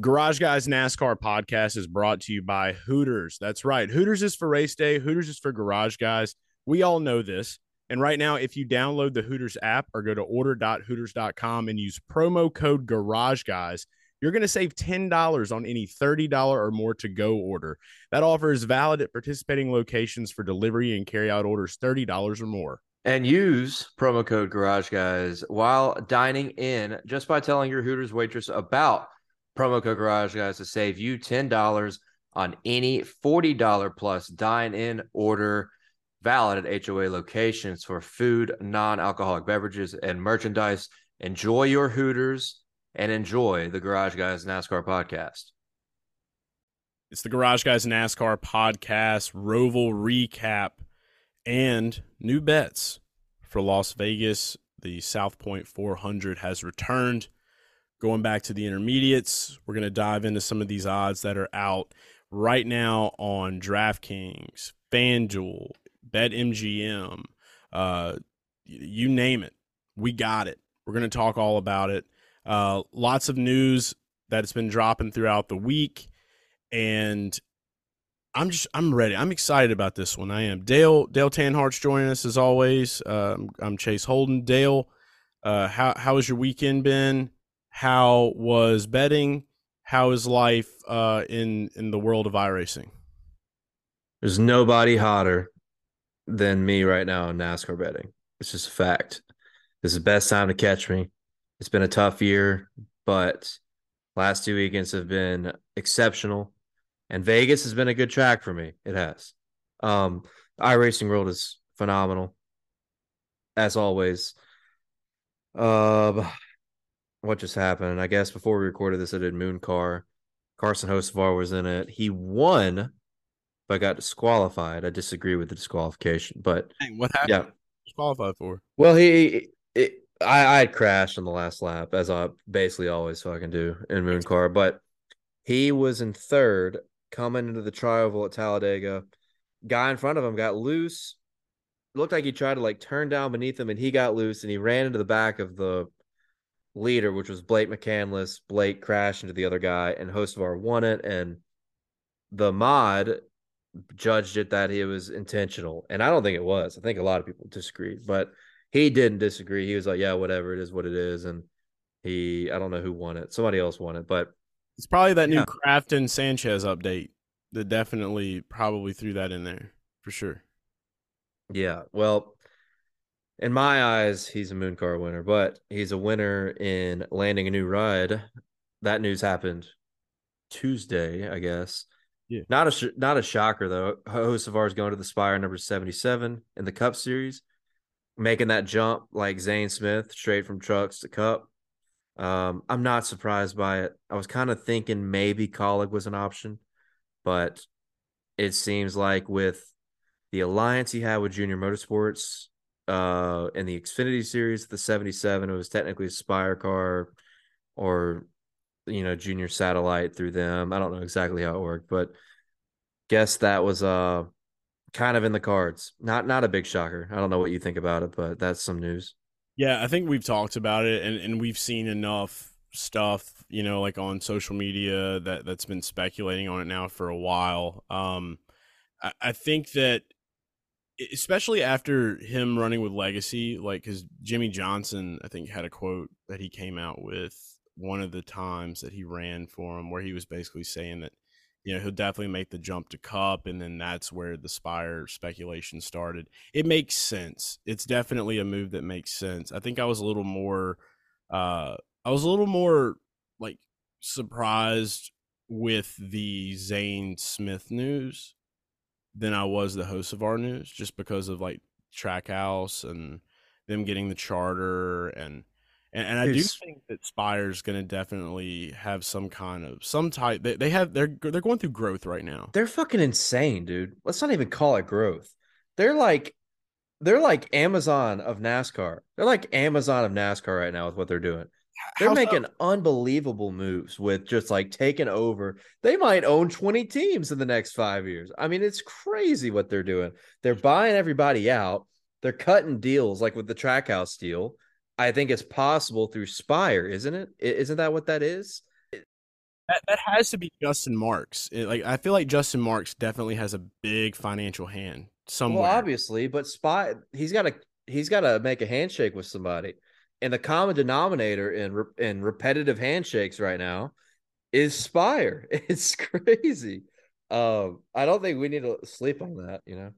Garage Guys NASCAR podcast is brought to you by Hooters. That's right. Hooters is for race day, Hooters is for Garage Guys. We all know this. And right now, if you download the Hooters app or go to order.hooters.com and use promo code Garage Guys, you're going to save $10 on any $30 or more to go order. That offer is valid at participating locations for delivery and carry out orders $30 or more. And use promo code Garage Guys while dining in just by telling your Hooters waitress about promo code Garage Guys to save you $10 on any $40 plus dine in order valid at HOA locations for food, non alcoholic beverages, and merchandise. Enjoy your Hooters and enjoy the Garage Guys NASCAR podcast. It's the Garage Guys NASCAR podcast, Roval recap, and new bets for Las Vegas. The South Point 400 has returned going back to the intermediates. We're going to dive into some of these odds that are out right now on DraftKings, FanDuel, BetMGM, uh, you name it. We got it. We're going to talk all about it. Uh, lots of news that's been dropping throughout the week, and I'm just I'm ready. I'm excited about this one. I am. Dale Dale Tanhart's joining us as always. Uh, I'm Chase Holden. Dale, uh, how how has your weekend been? How was betting? How is life uh, in in the world of iRacing? There's nobody hotter than me right now in NASCAR betting. It's just a fact. This is the best time to catch me. It's been a tough year, but last two weekends have been exceptional. And Vegas has been a good track for me. It has. Um, iRacing world is phenomenal, as always. Uh, what just happened? I guess before we recorded this, I did Moon Car. Carson Hocevar was in it. He won, but got disqualified. I disagree with the disqualification. But Dang, what happened? yeah, Disqualified for? well, he, it, I, I crashed on the last lap, as I basically always fucking do in Moon Car. But he was in third coming into the trioval at Talladega. Guy in front of him got loose. Looked like he tried to like turn down beneath him, and he got loose, and he ran into the back of the leader, which was Blake McCandless. Blake crashed into the other guy, and Hocevar won it. And the mod judged it that it was intentional, and I don't think it was. I think a lot of people disagreed, but he didn't disagree. He was like, "Yeah, whatever, it is what it is." And he, I don't know who won it. Somebody else won it, but It's probably that new Yeah. Crafton Sanchez update that definitely probably threw that in there for sure. Yeah, well, in my eyes, he's a moon car winner, but he's a winner in landing a new ride. That news happened Tuesday, I guess. Yeah. Not a sh- not a shocker though. Hocevar is going to the Spire number seventy seven in the Cup Series, making that jump like Zane Smith straight from trucks to Cup. Um, I'm not surprised by it. I was kind of thinking maybe Kaulig was an option, but it seems like with the alliance he had with Junior Motorsports uh in the Xfinity series, the 77, it was technically a Spire car or you know, junior satellite through them. I don't know exactly how it worked, but guess that was uh kind of in the cards. Not not a big shocker. I don't know what you think about it, but that's some news. Yeah, I think we've talked about it and, and we've seen enough stuff, you know, like on social media that, that's been speculating on it now for a while. Um, I, I think that especially after him running with Legacy, like because Jimmie Johnson, I think, had a quote that he came out with one of the times that he ran for him where he was basically saying that you know he'll definitely make the jump to cup and then that's where the spire speculation started. It makes sense. It's definitely a move that makes sense. I think i was a little more uh i was a little more like surprised with the zane smith news than i was the Hocevar news just because of like trackhouse and them getting the charter and and, and I do think that Spire's going to definitely have some kind of some type. They, they have they're they're going through growth right now. They're fucking insane, dude. Let's not even call it growth. They're like they're like Amazon of NASCAR. They're like Amazon of NASCAR right now with what they're doing. They're How so? making unbelievable moves with just like taking over. They might own 20 teams in the next five years. I mean, it's crazy what they're doing. They're buying everybody out. They're cutting deals like with the Trackhouse deal. I think it's possible through Spire, isn't it? Isn't that what that is? That, that has to be Justin Marks. It, like I feel like Justin Marks definitely has a big financial hand somewhere. Well, obviously, but Spy he's got to he's got to make a handshake with somebody, and the common denominator in in repetitive handshakes right now is Spire. It's crazy. Um, I don't think we need to sleep on that. You know.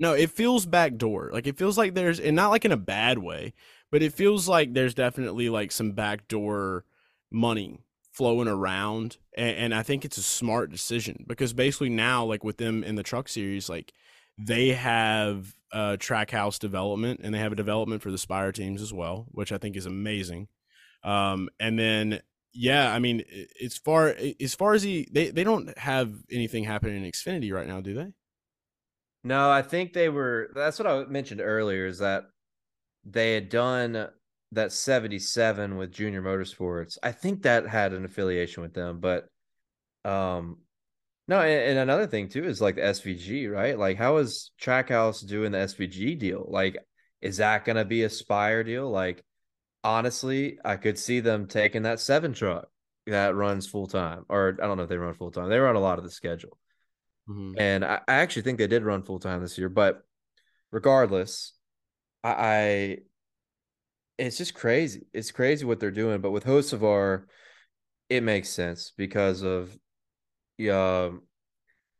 No, it feels backdoor. Like it feels like there's, and not like in a bad way, but it feels like there's definitely like some backdoor money flowing around and, and, i think it's a smart decision because basically now like with them in the truck series like they have uh trackhouse development and they have a development for the spire teams as well which i think is amazing um and then yeah i mean as far as far as he they, they don't have anything happening in xfinity right now do they no i think they were that's what i mentioned earlier is that they had done that 77 with Junior Motorsports. I think that had an affiliation with them, but um no, and, and, another thing too is like the SVG, right? Like how is Trackhouse doing the SVG deal? Like is that going to be a Spire deal? Like honestly, I could see them taking that 7 truck that runs full time or I don't know if they run full time. They run a lot of the schedule. Mm-hmm. And I, I actually think they did run full time this year, but regardless, I, I it's just crazy. It's crazy what they're doing. But with Hocevar, it makes sense because of um,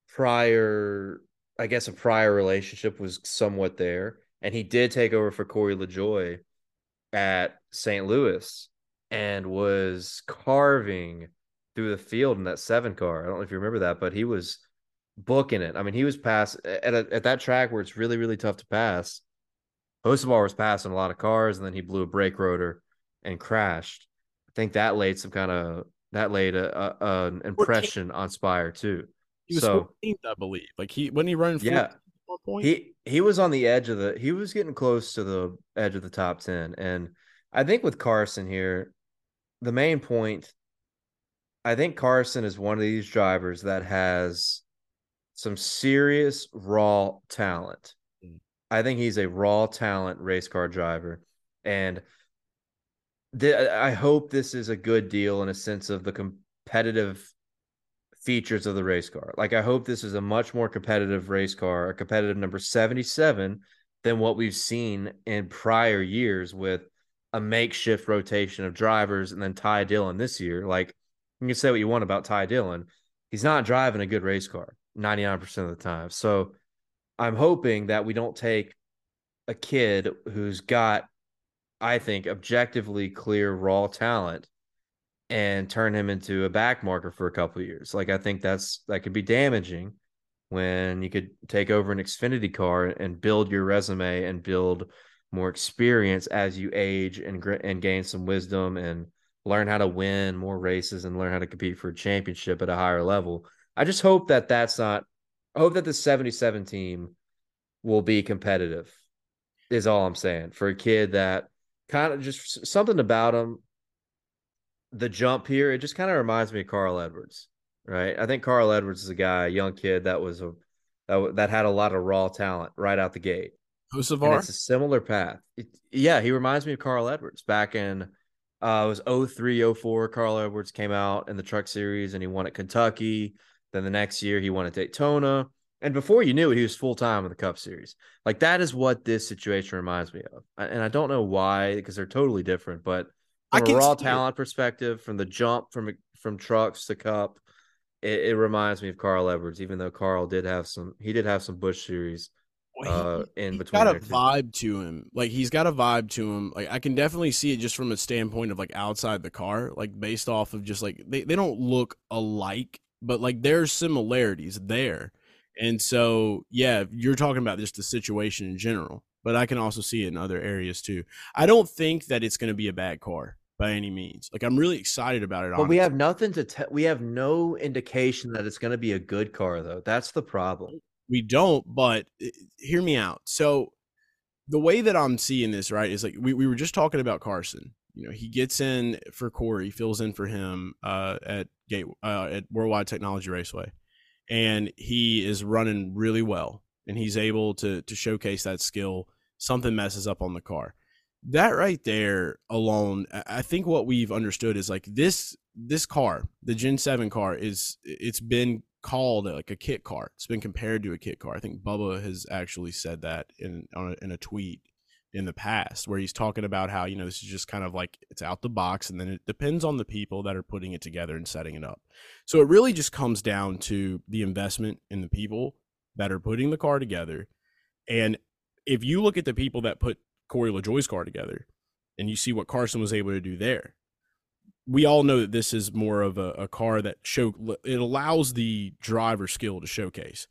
prior, I guess a prior relationship was somewhat there. And he did take over for Corey LaJoie at St. Louis and was carving through the field in that seven car. I don't know if you remember that, but he was booking it. I mean, he was pass at a, at that track where it's really really tough to pass. Hocevar was passing a lot of cars, and then he blew a brake rotor and crashed. I think that laid some kind of that laid a, a an impression 14. on Spire too. He was so, 14th, I believe. Like he when he running, yeah. He he was on the edge of the he was getting close to the edge of the top 10 and I think with Carson here the main point I think Carson is one of these drivers that has some serious raw talent mm. I think he's a raw talent race car driver. And th- I hope this is a good deal in a sense of the competitive features of the race car. Like, I hope this is a much more competitive race car, a competitive number 77 than what we've seen in prior years with a makeshift rotation of drivers and then Ty Dillon this year. Like, you can say what you want about Ty Dillon. He's not driving a good race car 99% of the time. So, I'm hoping that we don't take a kid who's got, I think, objectively clear raw talent and turn him into a back marker for a couple years. Like I think that's that could be damaging when you could take over an Xfinity car and build your resume and build more experience as you age and and gain some wisdom and learn how to win more races and learn how to compete for a championship at a higher level. I just hope that that's not I hope that the 77 team will be competitive, is all I'm saying. For a kid that kind of just something about him, the jump here, it just kind of reminds me of Carl Edwards, right? I think Carl Edwards is a guy, a young kid that was a that, that had a lot of raw talent right out the gate. Hocevar? It's a similar path. It, yeah, he reminds me of Carl Edwards back in uh, it was 03, 04. Carl Edwards came out in the truck series and he won at Kentucky. Then the next year he won at Daytona. And before you knew it, he was full time in the Cup Series. Like that is what this situation reminds me of. And I don't know why, because they're totally different. But from a raw talent it. perspective, from the jump from from trucks to Cup, it, it, reminds me of Carl Edwards. Even though Carl did have some, he did have some Bush Series uh, in between. Got a vibe to him. Like he's got a vibe to him. Like I can definitely see it just from a standpoint of like outside the car, like based off of just like they, they don't look alike but like there's similarities there. And so, yeah, you're talking about just the situation in general, but I can also see it in other areas too. I don't think that it's going to be a bad car by any means. Like I'm really excited about it. But we have nothing to tell. We have no indication that it's going to be a good car, though. That's the problem. We don't. But eh, hear me out. So the way that I'm seeing this, right, is like we, we were just talking about Carson. You know, he gets in for Corey, fills in for him uh, at Gate uh, at Worldwide Technology Raceway, and he is running really well, and he's able to to showcase that skill. Something messes up on the car. That right there alone, I think what we've understood is like this this car, the Gen 7 car is it's been called like a kit car. It's been compared to a kit car. I think Bubba has actually said that in on a, in a tweet in the past where he's talking about how, you know, this is just kind of like it's out the box and then it depends on the people that are putting it together and setting it up. So it really just comes down to the investment in the people that are putting the car together. And if you look at the people that put Corey LaJoie's car together and you see what Carson was able to do there, we all know that this is more of a, a car that show it allows the driver skill to showcase.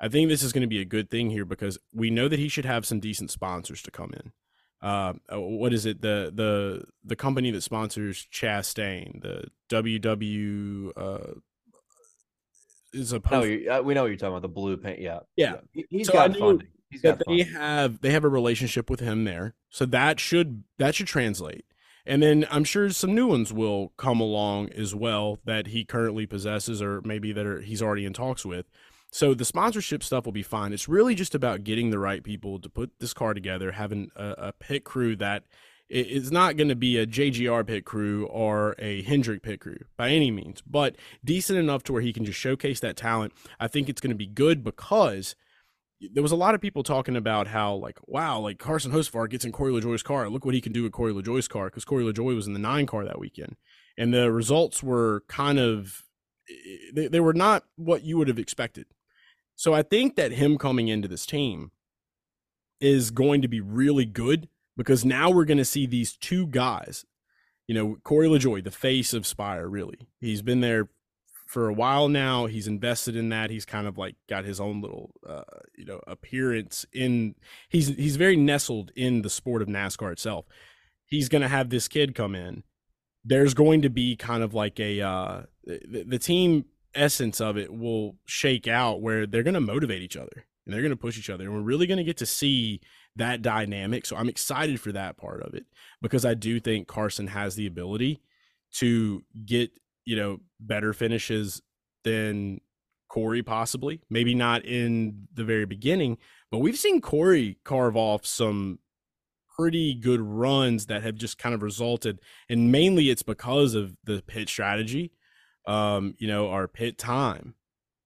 I think this is going to be a good thing here because we know that he should have some decent sponsors to come in. Uh, uh what is it? The the the company that sponsors Chastain, the WW uh, is a no, uh, we know what you're talking about. The blue paint, yeah, yeah. yeah. He's so got funding. He's got they funding. have they have a relationship with him there, so that should that should translate. And then I'm sure some new ones will come along as well that he currently possesses, or maybe that are, he's already in talks with. So the sponsorship stuff will be fine. It's really just about getting the right people to put this car together, having a, a pit crew that is not going to be a JGR pit crew or a Hendrick pit crew by any means, but decent enough to where he can just showcase that talent. I think it's going to be good because there was a lot of people talking about how like wow like Carson Hocevar gets in Corey LaJoie's car look what he can do with Corey LaJoie's car because Corey LaJoie was in the nine car that weekend and the results were kind of eh, they, they were not what you would have expected so I think that him coming into this team is going to be really good because now we're going to see these two guys you know Corey LaJoie the face of Spire really he's been there for a while now. He's invested in that. He's kind of like got his own little, uh, you know, appearance in. He's he's very nestled in the sport of NASCAR itself. He's going to have this kid come in. There's going to be kind of like a uh, the, the team essence of it will shake out where they're going to motivate each other and they're going to push each other, and we're really going to get to see that dynamic. So I'm excited for that part of it because I do think Carson has the ability to get you know, better finishes than Corey possibly. Maybe not in the very beginning, but we've seen Corey carve off some pretty good runs that have just kind of resulted and mainly it's because of the pit strategy um you know our pit time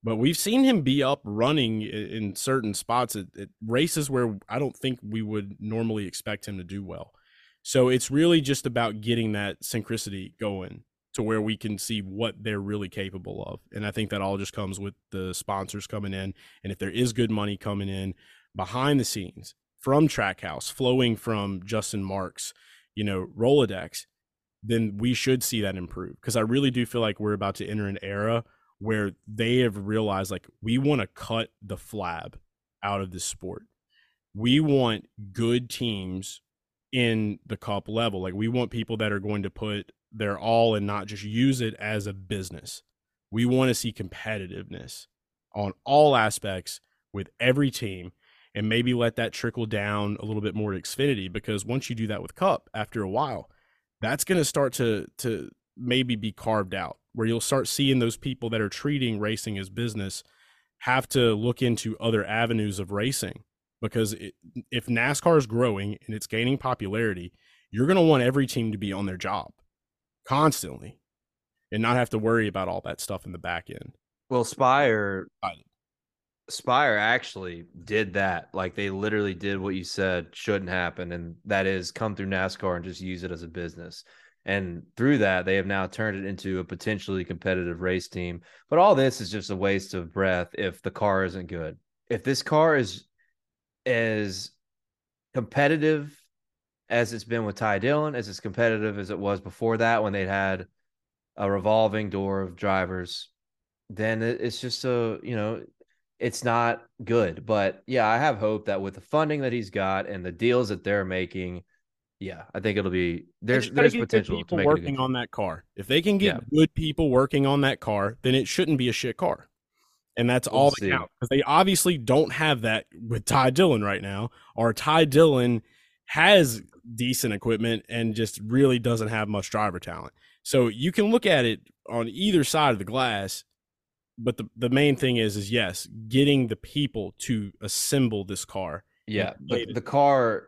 but we've seen him be up running in certain spots at, at, races where I don't think we would normally expect him to do well. So it's really just about getting that synchronicity going to where we can see what they're really capable of. And I think that all just comes with the sponsors coming in. And if there is good money coming in behind the scenes from Trackhouse, flowing from Justin Marks, you know, Rolodex, then we should see that improve. Because I really do feel like we're about to enter an era where they have realized like we want to cut the flab out of this sport. We want good teams in the cup level. Like we want people that are going to put their all and not just use it as a business. We want to see competitiveness on all aspects with every team and maybe let that trickle down a little bit more to Xfinity because once you do that with Cup after a while, that's going to start to to maybe be carved out where you'll start seeing those people that are treating racing as business have to look into other avenues of racing because it, if NASCAR is growing and it's gaining popularity, you're going to want every team to be on their job constantly and not have to worry about all that stuff in the back end. Well, Spire Spire actually did that. Like they literally did what you said shouldn't happen, and that is come through NASCAR and just use it as a business. And through that, they have now turned it into a potentially competitive race team. But all this is just a waste of breath if the car isn't good. If this car is as competitive as it's been with Ty Dillon, as it's competitive as it was before that when they'd had a revolving door of drivers, then it's just a, you know, it's not good. But yeah, I have hope that with the funding that he's got and the deals that they're making, yeah, I think it'll be there's there's potential people to working on that car. If they can get yeah. good people working on that car, then it shouldn't be a shit car. And that's we'll all that counts. Because they obviously don't have that with Ty Dillon right now, or Ty Dillon has decent equipment and just really doesn't have much driver talent. So you can look at it on either side of the glass, but the, the main thing is is yes, getting the people to assemble this car. Yeah, the, the car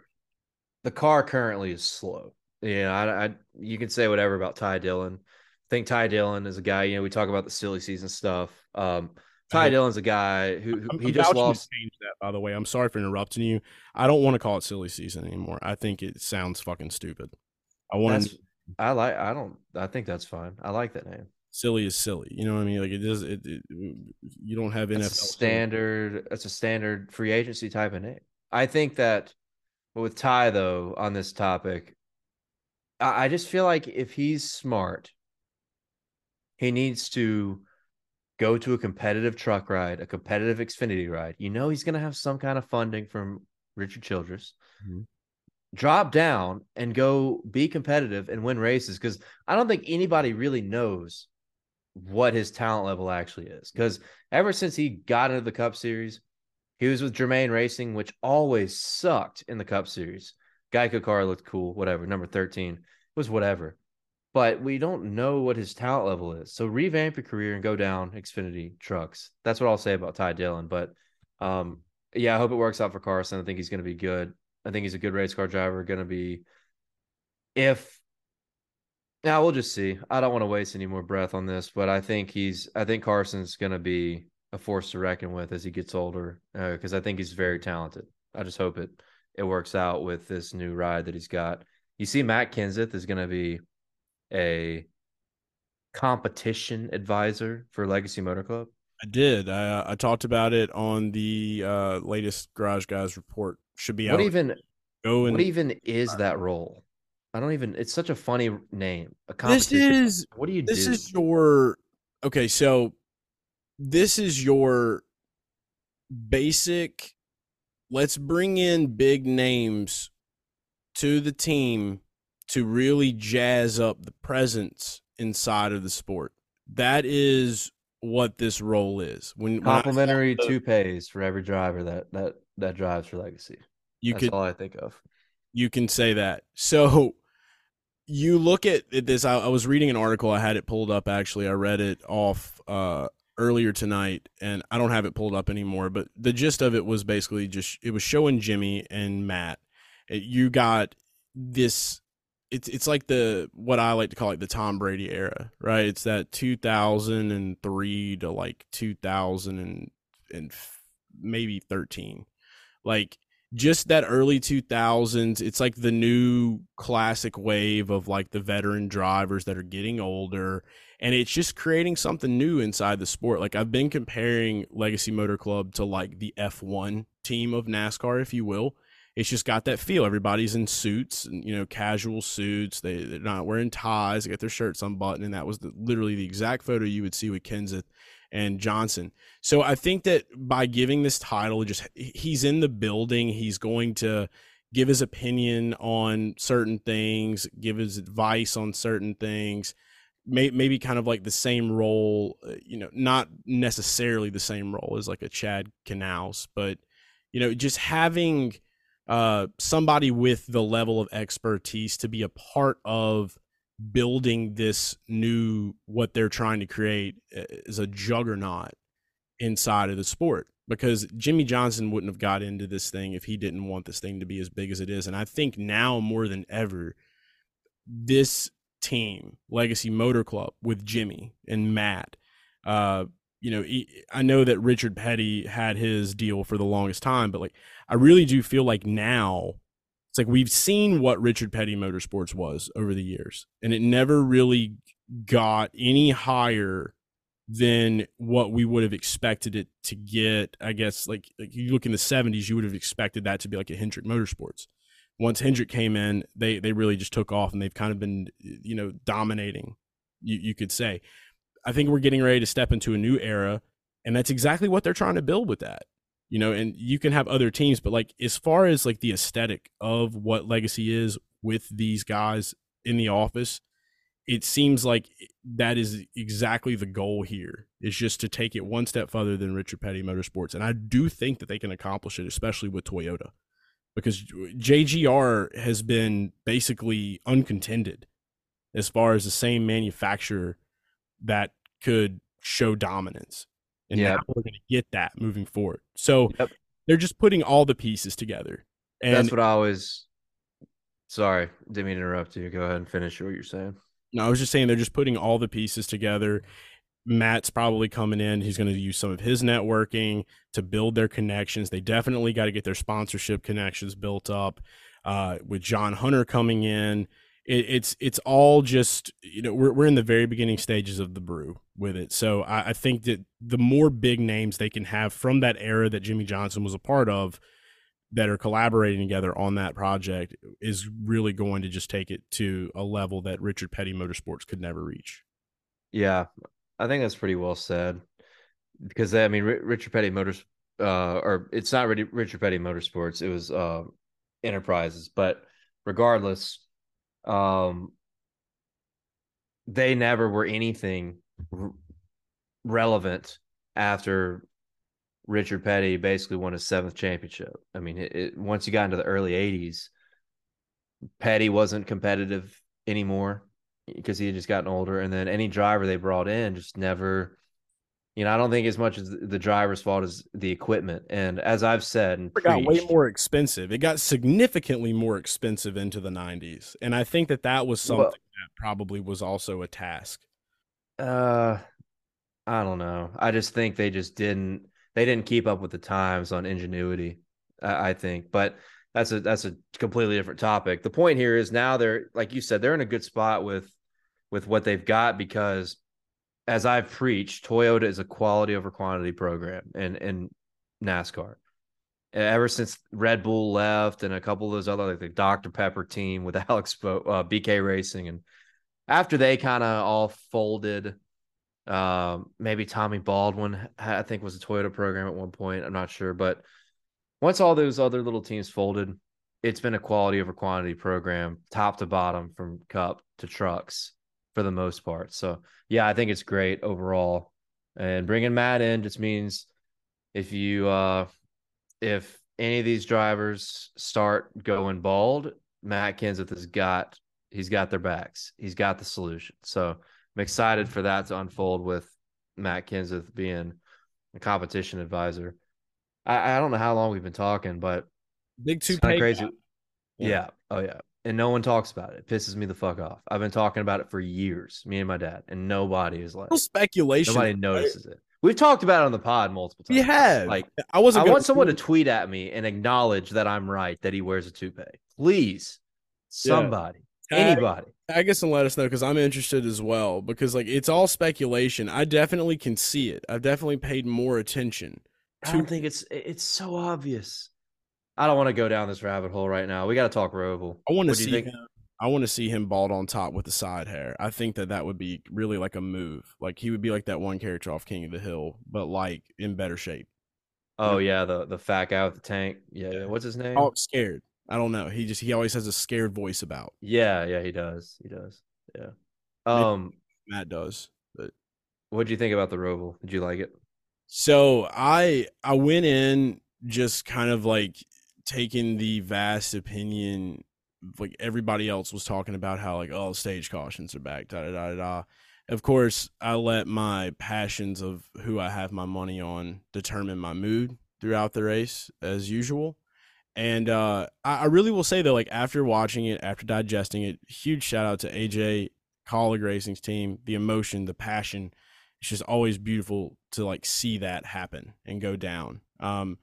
the car currently is slow. Yeah, I, I you can say whatever about Ty Dillon. think Ty Dillon is a guy. You know, we talk about the silly season stuff. Um, Ty Dillon's a guy who, who he just lost. Change that, by the way. I'm sorry for interrupting you. I don't want to call it silly season anymore. I think it sounds fucking stupid. I want That's, I like. I don't. I think that's fine. I like that name. Silly is silly. You know what I mean? Like it does. It, it you don't have It's NFL standard. That's a standard free agency type of name. I think that with Ty though on this topic, I, I just feel like if he's smart, he needs to go to a competitive truck ride, a competitive Xfinity ride. You know he's going to have some kind of funding from Richard Childress. Mhm. Drop down and go be competitive and win races because I don't think anybody really knows what his talent level actually is. Because ever since he got into the Cup Series, he was with Germain Racing, which always sucked in the Cup Series. Geico car looked cool, whatever. Number 13 was whatever. But we don't know what his talent level is. So revamp your career and go down Xfinity trucks. That's what I'll say about Ty Dillon. But um, yeah, I hope it works out for Carson. I think he's going to be good. I think he's a good race car driver. Going to be, if now we'll just see. I don't want to waste any more breath on this, but I think he's. I think Carson's going to be a force to reckon with as he gets older because I think he's very talented. I just hope it it works out with this new ride that he's got. You see, Matt Kenseth is going to be a competition advisor for Legacy Motor Club. I did. I, I talked about it on the uh, latest Garage Guys report. Should be What out. even Go and what even is that role? I don't even. It's such a funny name. A this is what do you this do? is your okay. So this is your basic. Let's bring in big names to the team to really jazz up the presence inside of the sport. That is what this role is. When, when I- complimentary the- toupees for every driver that that that drives for Legacy. you That's could all I think of. you can say that. So you look at this. I, I was reading an article. I had it pulled up. Actually, I read it off uh, earlier tonight, and I don't have it pulled up anymore. But the gist of it was basically just it was showing Jimmy and Matt. It- you got this. It's it's like the what I like to call it the Tom Brady era, right? It's that 2003 to like 2000 and and maybe 13, like just that early 2000s it's like the new classic wave of like the veteran drivers that are getting older and it's just creating something new inside the sport. Like i've been comparing legacy motor club to like the f1 team of nascar if you will. It's just got that feel. Everybody's in suits you know casual suits. They, they're not wearing ties. They got their shirts unbuttoned and that was the, literally the exact photo you would see with kenseth and johnson. So I think that by giving this title, just he's in the building, he's going to give his opinion on certain things, give his advice on certain things, may, maybe kind of like the same role, uh, you know, not necessarily the same role as like a Chad Knaus, but you know, just having uh, somebody with the level of expertise to be a part of building this new what they're trying to create uh, is a juggernaut inside of the sport because Jimmie Johnson wouldn't have got into this thing if he didn't want this thing to be as big as it is. And I think now more than ever, this team, Legacy Motor Club, with Jimmy and Matt, uh, you know, I know that Richard Petty had his deal for the longest time, but like, I really do feel like now it's like we've seen what Richard Petty Motorsports was over the years, and it never really got any higher than what we would have expected it to get. I guess like, like you look in the '70s, you would have expected that to be like a Hendrick Motorsports. Once Hendrick came in, they they really just took off, and they've kind of been you know dominating. You you could say. I think we're getting ready to step into a new era, and that's exactly what they're trying to build with that. You know, and you can have other teams, but like as far as like the aesthetic of what Legacy is with these guys in the office, it seems like that is exactly the goal here is just to take it one step further than Richard Petty Motorsports. And I do think that they can accomplish it, especially with Toyota, because JGR has been basically uncontended as far as the same manufacturer that could show dominance. And Yeah. now we're going to get that moving forward. So Yep. they're just putting all the pieces together. And That's what I always. Sorry, didn't mean to interrupt you. Go ahead and finish what you're saying. No, I was just saying they're just putting all the pieces together. Matt's probably coming in. He's going to use some of his networking to build their connections. They definitely got to get their sponsorship connections built up. Uh, with John Hunter coming in, it, it's it's all just you know we're we're in the very beginning stages of the brew with it. So I, I think that the more big names they can have from that era that Jimmie Johnson was a part of, that are collaborating together on that project is really going to just take it to a level that Richard Petty Motorsports could never reach. Yeah, I think that's pretty well said. Because I mean, Richard Petty Motors, uh, or it's not really Richard Petty Motorsports. It was uh, Enterprises, but regardless, um, they never were anything relevant after Richard Petty basically won his seventh championship. I mean, it, it, once you got into the early '80s, Petty wasn't competitive anymore because he had just gotten older, and then any driver they brought in just never. You know, I don't think as much as the driver's fault as the equipment. And as I've said, and it got way more expensive. It got significantly more expensive into the '90s, and I think that that was something well, that probably was also a task. Uh, I don't know. I just think they just didn't they didn't keep up with the times on ingenuity. I, I think, but that's a that's a completely different topic. The point here is now they're like you said they're in a good spot with with what they've got because as I've preached, Toyota is a quality over quantity program and in NASCAR. Ever since Red Bull left and a couple of those other like the Dr Pepper team with Alex uh, BK Racing and after they kind of all folded um, maybe Tommy Baldwin, I think, was a Toyota program at one point. I'm not sure, but once all those other little teams folded, it's been a quality over quantity program, top to bottom, from Cup to trucks for the most part. So yeah, I think it's great overall. And bringing Matt in just means if you uh if any of these drivers start going bald, Matt Kenseth has got he's got their backs. He's got the solution. So I'm excited for that to unfold with Matt Kenseth being a competition advisor. I, I don't know how long we've been talking, but big two pay crazy. Yeah. yeah. Oh yeah. And no one talks about it. It pisses me the fuck off. I've been talking about it for years, me and my dad, and nobody is like no speculation. Nobody notices right? it. We've talked about it on the pod multiple times. You have. Like I wasn't. I want someone to tweet at me and acknowledge that I'm right that he wears a toupee. Please, somebody. Anybody. I guess and let us know because I'm interested as well. Because like it's all speculation. I definitely can see it. I've definitely paid more attention. To- I don't think it's it's so obvious. I don't want to go down this rabbit hole right now. We got to talk Roval. I want to see him. I want to see him bald on top with the side hair. I think that that would be really like a move. Like he would be like that one character off King of the Hill, but like in better shape. Oh yeah, the the fat guy with the tank. Yeah, yeah. what's his name? Oh, scared. I don't know. He just he always has a scared voice about. Yeah, yeah, he does. He does. Yeah. Um Matt does. But what did you think about the Roval? Did you like it? So I I went in just kind of like taking the vast opinion like everybody else was talking about how like oh stage cautions are back da da da da of course i let my passions of who i have my money on determine my mood throughout the race as usual and uh, I, I, really will say that, like after watching it, after digesting it, huge shout out to AJ Kaulig Racing's team. The emotion, the passion, it's just always beautiful to like see that happen and go down. Um,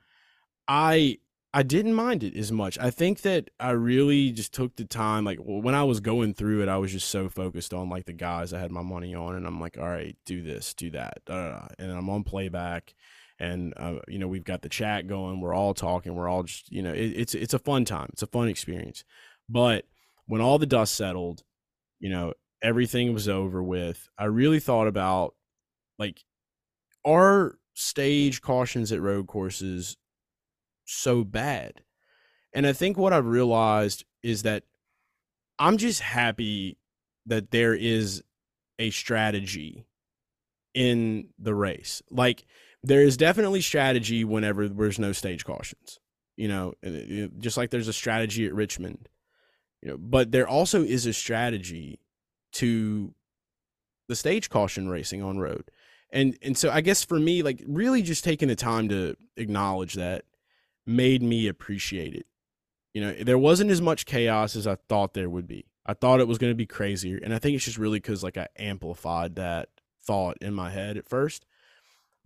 I I didn't mind it as much. I think that I really just took the time. Like when I was going through it, I was just so focused on like the guys I had my money on, and I'm like, all right, do this, do that, da, da, da. and I'm on playback and uh, you know we've got the chat going we're all talking we're all just you know it, it's it's a fun time it's a fun experience but when all the dust settled you know everything was over with i really thought about like are stage cautions at road courses so bad and i think what i've realized is that i'm just happy that there is a strategy in the race like there is definitely strategy whenever there's no stage cautions. You know, just like there's a strategy at Richmond. You know, but there also is a strategy to the stage caution racing on road. And and so I guess for me, like really just taking the time to acknowledge that made me appreciate it. You know, there wasn't as much chaos as I thought there would be. I thought it was going to be crazier, and I think it's just really because like I amplified that thought in my head at first,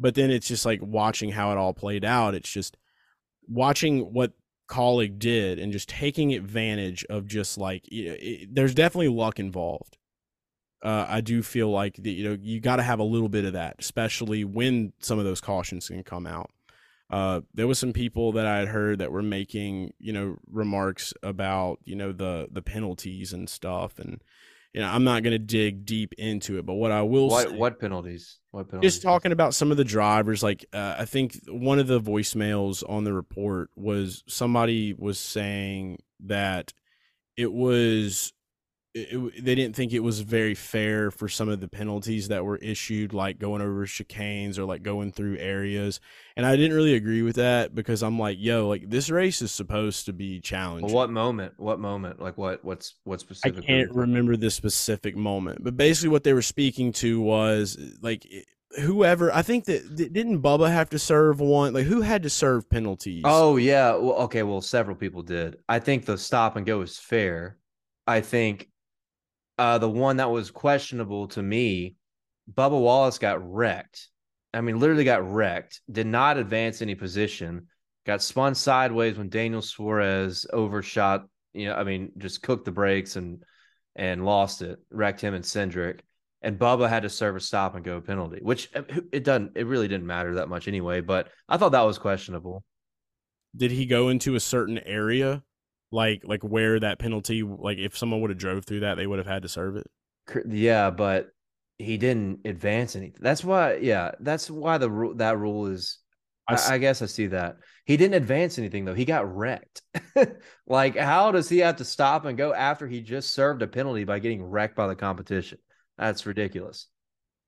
but then it's just like watching how it all played out. It's just watching what Kaulig did and just taking advantage of just like you know, it, there's definitely luck involved. Uh, I do feel like you know you got to have a little bit of that, especially when some of those cautions can come out. Uh, there was some people that I had heard that were making you know remarks about you know the the penalties and stuff, and you know I'm not going to dig deep into it, but what I will what say, what penalties? What penalties? just talking about some of the drivers like uh, i think one of the voicemails on the report was somebody was saying that it was it, it- they didn't think it was very fair for some of the penalties that were issued like going over chicanes or like going through areas and i didn't really agree with that because i'm like yo like this race is supposed to be challenging Well, what moment? What moment? Like what? What's what specific? I can't remember the specific moment, but basically what they were speaking to was like whoever. I think that didn't Bubba have to serve one? Like who had to serve penalties? Oh yeah. Well, okay. Well, several people did. I think the stop and go is fair. I think uh, the one that was questionable to me, Bubba Wallace got wrecked. I mean, literally got wrecked. Did not advance any position. Got spun sideways when Daniel Suarez overshot. You know, I mean, just cooked the brakes and and lost it. Wrecked him and Cindric. And Bubba had to serve a stop and go penalty, which uh, it doesn't. It really didn't matter that much anyway. But I thought that was questionable. Did he go into a certain area, like like where that penalty? Like if someone would have drove through that, they would have had to serve it. Yeah, but he didn't advance anything. That's why. Yeah, that's why the rule that rule is. I guess I see that he didn't advance anything though. He got wrecked. like, how does he have to stop and go after he just served a penalty by getting wrecked by the competition? That's ridiculous.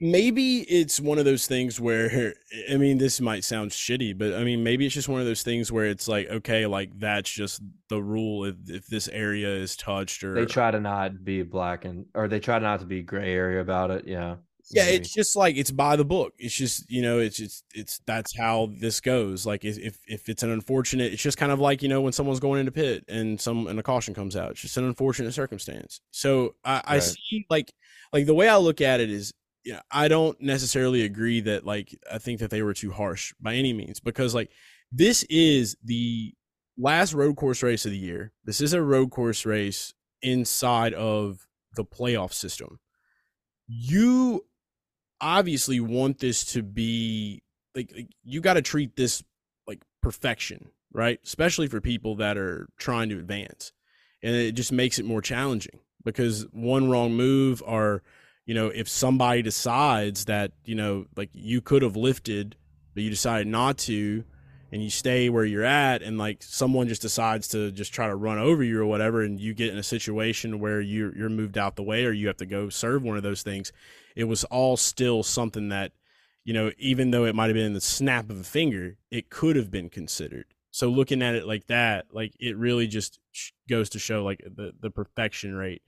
Maybe it's one of those things where I mean this might sound shitty, but I mean maybe it's just one of those things where it's like okay, like that's just the rule if, if this area is touched or They try to not be black and or they try not to be gray area about it. Yeah. yeah, Maybe. it's just like it's by the book. It's just you know it's it's it's that's how this goes. Like if if if it's an unfortunate, it's just kind of like you know when someone's going into pit and some and a caution comes out. It's just an unfortunate circumstance. So I, I see like like the way I look at it is yeah, I don't necessarily agree that like I think that they were too harsh by any means because like this is the last road course race of the year. This is a road course race inside of the playoff system. You obviously want this to be like, like you got to treat this like perfection, right? Especially for people that are trying to advance. And it just makes it more challenging because one wrong move or you know, if somebody decides that, you know, like you could have lifted, but you decided not to, and you stay where you're at, and like someone just decides to just try to run over you or whatever, and you get in a situation where you're you're moved out the way or you have to go serve one of those things, it was all still something that, you know, even though it might have been the snap of a finger, it could have been considered. So looking at it like that, like it really just goes to show like the the perfection rate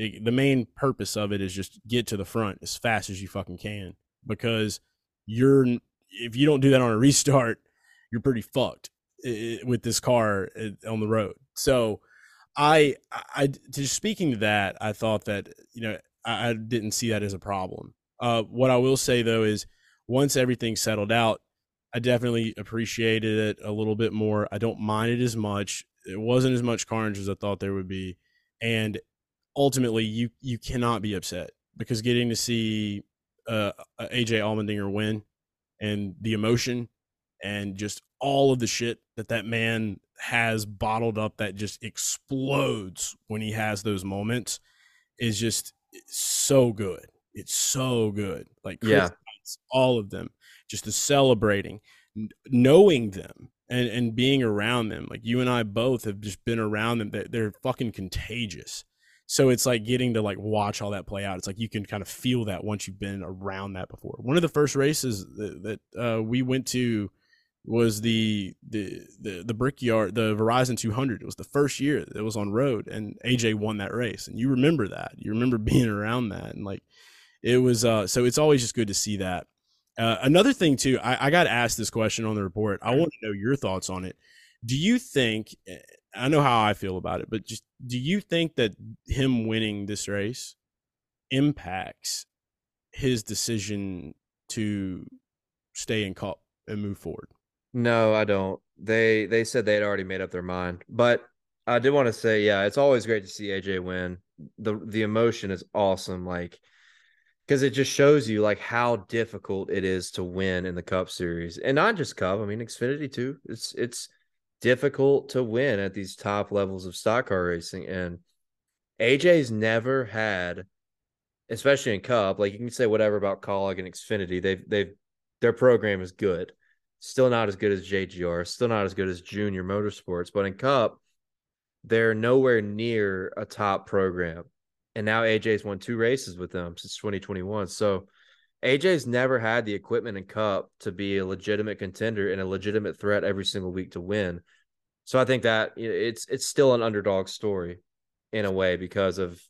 it, the main purpose of it is just get to the front as fast as you fucking can because you're if you don't do that on a restart you're pretty fucked with this car uh, on the road. So i i just speaking to that i thought that you know i, I didn't see that as a problem. Uh what i will say though is once everything settled out i definitely appreciated it a little bit more. I don't mind it as much. It wasn't as much carnage as i thought there would be. And ultimately you you cannot be upset because getting to see uh, AJ Allmendinger win and the emotion and just all of the shit that that man has bottled up that just explodes when he has those moments is just so good. It's so good. Like Chris Yeah. All of them, just the celebrating, knowing them and and being around them. Like you and I both have just been around them. They're, they're fucking contagious. So it's like getting to like watch all that play out. It's like you can kind of feel that once you've been around that before. One of the first races that, that uh, we went to was the the the the Brickyard, the Verizon 200. It was the first year that it was on road, and AJ won that race. And you remember that. You remember being around that, and like it was. uh So it's always just good to see that. Uh, another thing too, I, I got asked this question on the report. I want to know your thoughts on it. Do you think, I know how I feel about it, but just do you think that him winning this race impacts his decision to stay in cup and move forward? No, I don't. They they said they had already made up their mind. But I did want to say, yeah, it's always great to see AJ win. The the emotion is awesome. Like because it just shows you like how difficult it is to win in the cup series. And not just cup, I mean Xfinity too. It's it's difficult to win at these top levels of stock car racing. And AJ's never had, especially in Cup, like you can say whatever about Kaulig and Xfinity. They've they've their program is good. Still not as good as JGR, still not as good as Junior Motorsports, but in Cup, they're nowhere near a top program. And now AJ's won two races with them since 2021. So AJ's never had the equipment and Cup to be a legitimate contender and a legitimate threat every single week to win. So I think that it's it's still an underdog story in a way because of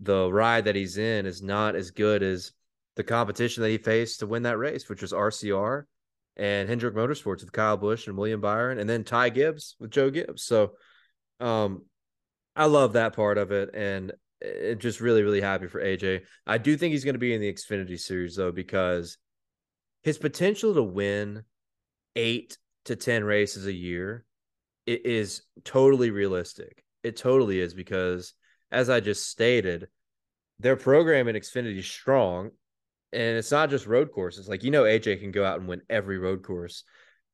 the ride that he's in is not as good as the competition that he faced to win that race, which was RCR and Hendrick Motorsports with Kyle Busch and William Byron, and then Ty Gibbs with Joe Gibbs. So um I love that part of it. And it just really, really happy for AJ. I do think he's going to be in the Xfinity series though, because his potential to win eight to 10 races a year it is totally realistic. It totally is because, as I just stated, their program in Xfinity is strong. And it's not just road courses. Like, you know, AJ can go out and win every road course,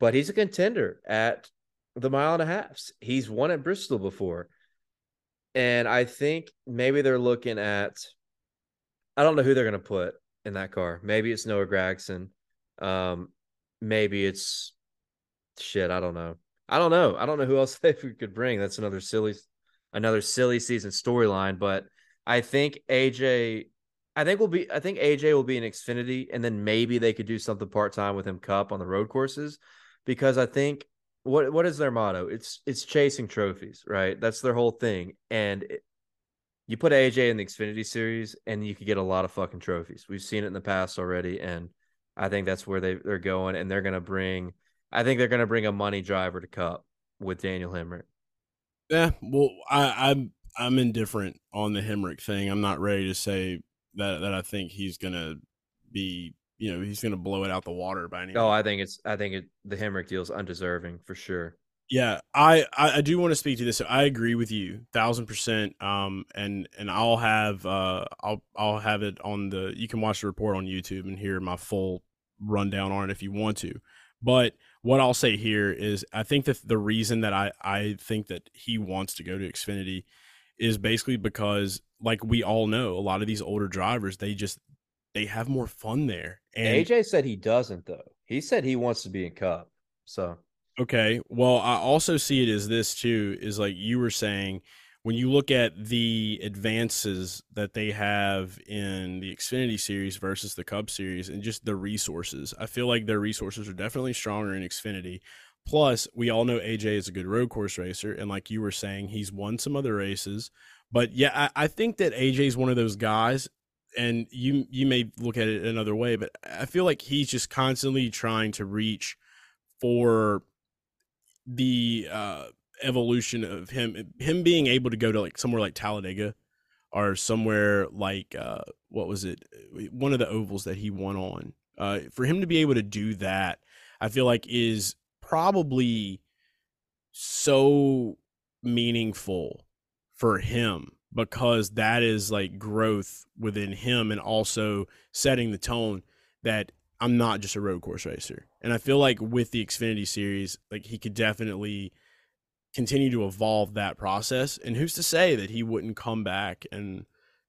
but he's a contender at the mile and a halfs. He's won at Bristol before. And I think maybe they're looking at I don't know who they're gonna put in that car. Maybe it's Noah Gragson. Um, maybe it's shit. I don't know. I don't know. I don't know who else they could bring. That's another silly, another silly season storyline. But I think AJ, I think will be. I think AJ will be in Xfinity, and then maybe they could do something part time with him Cup on the road courses, because I think what what is their motto? It's it's chasing trophies, right? That's their whole thing. And it, you put AJ in the Xfinity series, and you could get a lot of fucking trophies. We've seen it in the past already, and I think that's where they they're going, and they're gonna bring. I think they're gonna bring a money driver to Cup with Daniel Hemric. Yeah, well, I, I'm I'm indifferent on the Hemric thing. I'm not ready to say that that I think he's gonna be you know he's going to blow it out the water by any. Oh, I think it's I think it the Hemric deal is undeserving for sure. Yeah, I, I, I do want to speak to this. I agree with you, thousand percent. Um, and and I'll have uh I'll I'll have it on the. You can watch the report on YouTube and hear my full rundown on it if you want to. But what I'll say here is, I think that the reason that I I think that he wants to go to Xfinity is basically because, like we all know, a lot of these older drivers they just they have more fun there. And AJ said he doesn't though. He said he wants to be in Cup. So okay. Well, I also see it as this too. Is like you were saying when you look at the advances that they have in the Xfinity series versus the Cup series and just the resources, I feel like their resources are definitely stronger in Xfinity. Plus, we all know AJ is a good road course racer, and like you were saying, he's won some other races. But yeah, I, I think that AJ is one of those guys and you you may look at it another way, but I feel like he's just constantly trying to reach for the uh, evolution of him him being able to go to like somewhere like Talladega or somewhere like uh, what was it one of the ovals that he won on. Uh, for him to be able to do that I feel like is probably so meaningful for him because that is like growth within him and also setting the tone that I'm not just a road course racer. And I feel like with the Xfinity series, like he could definitely continue to evolve that process. And who's to say that he wouldn't come back and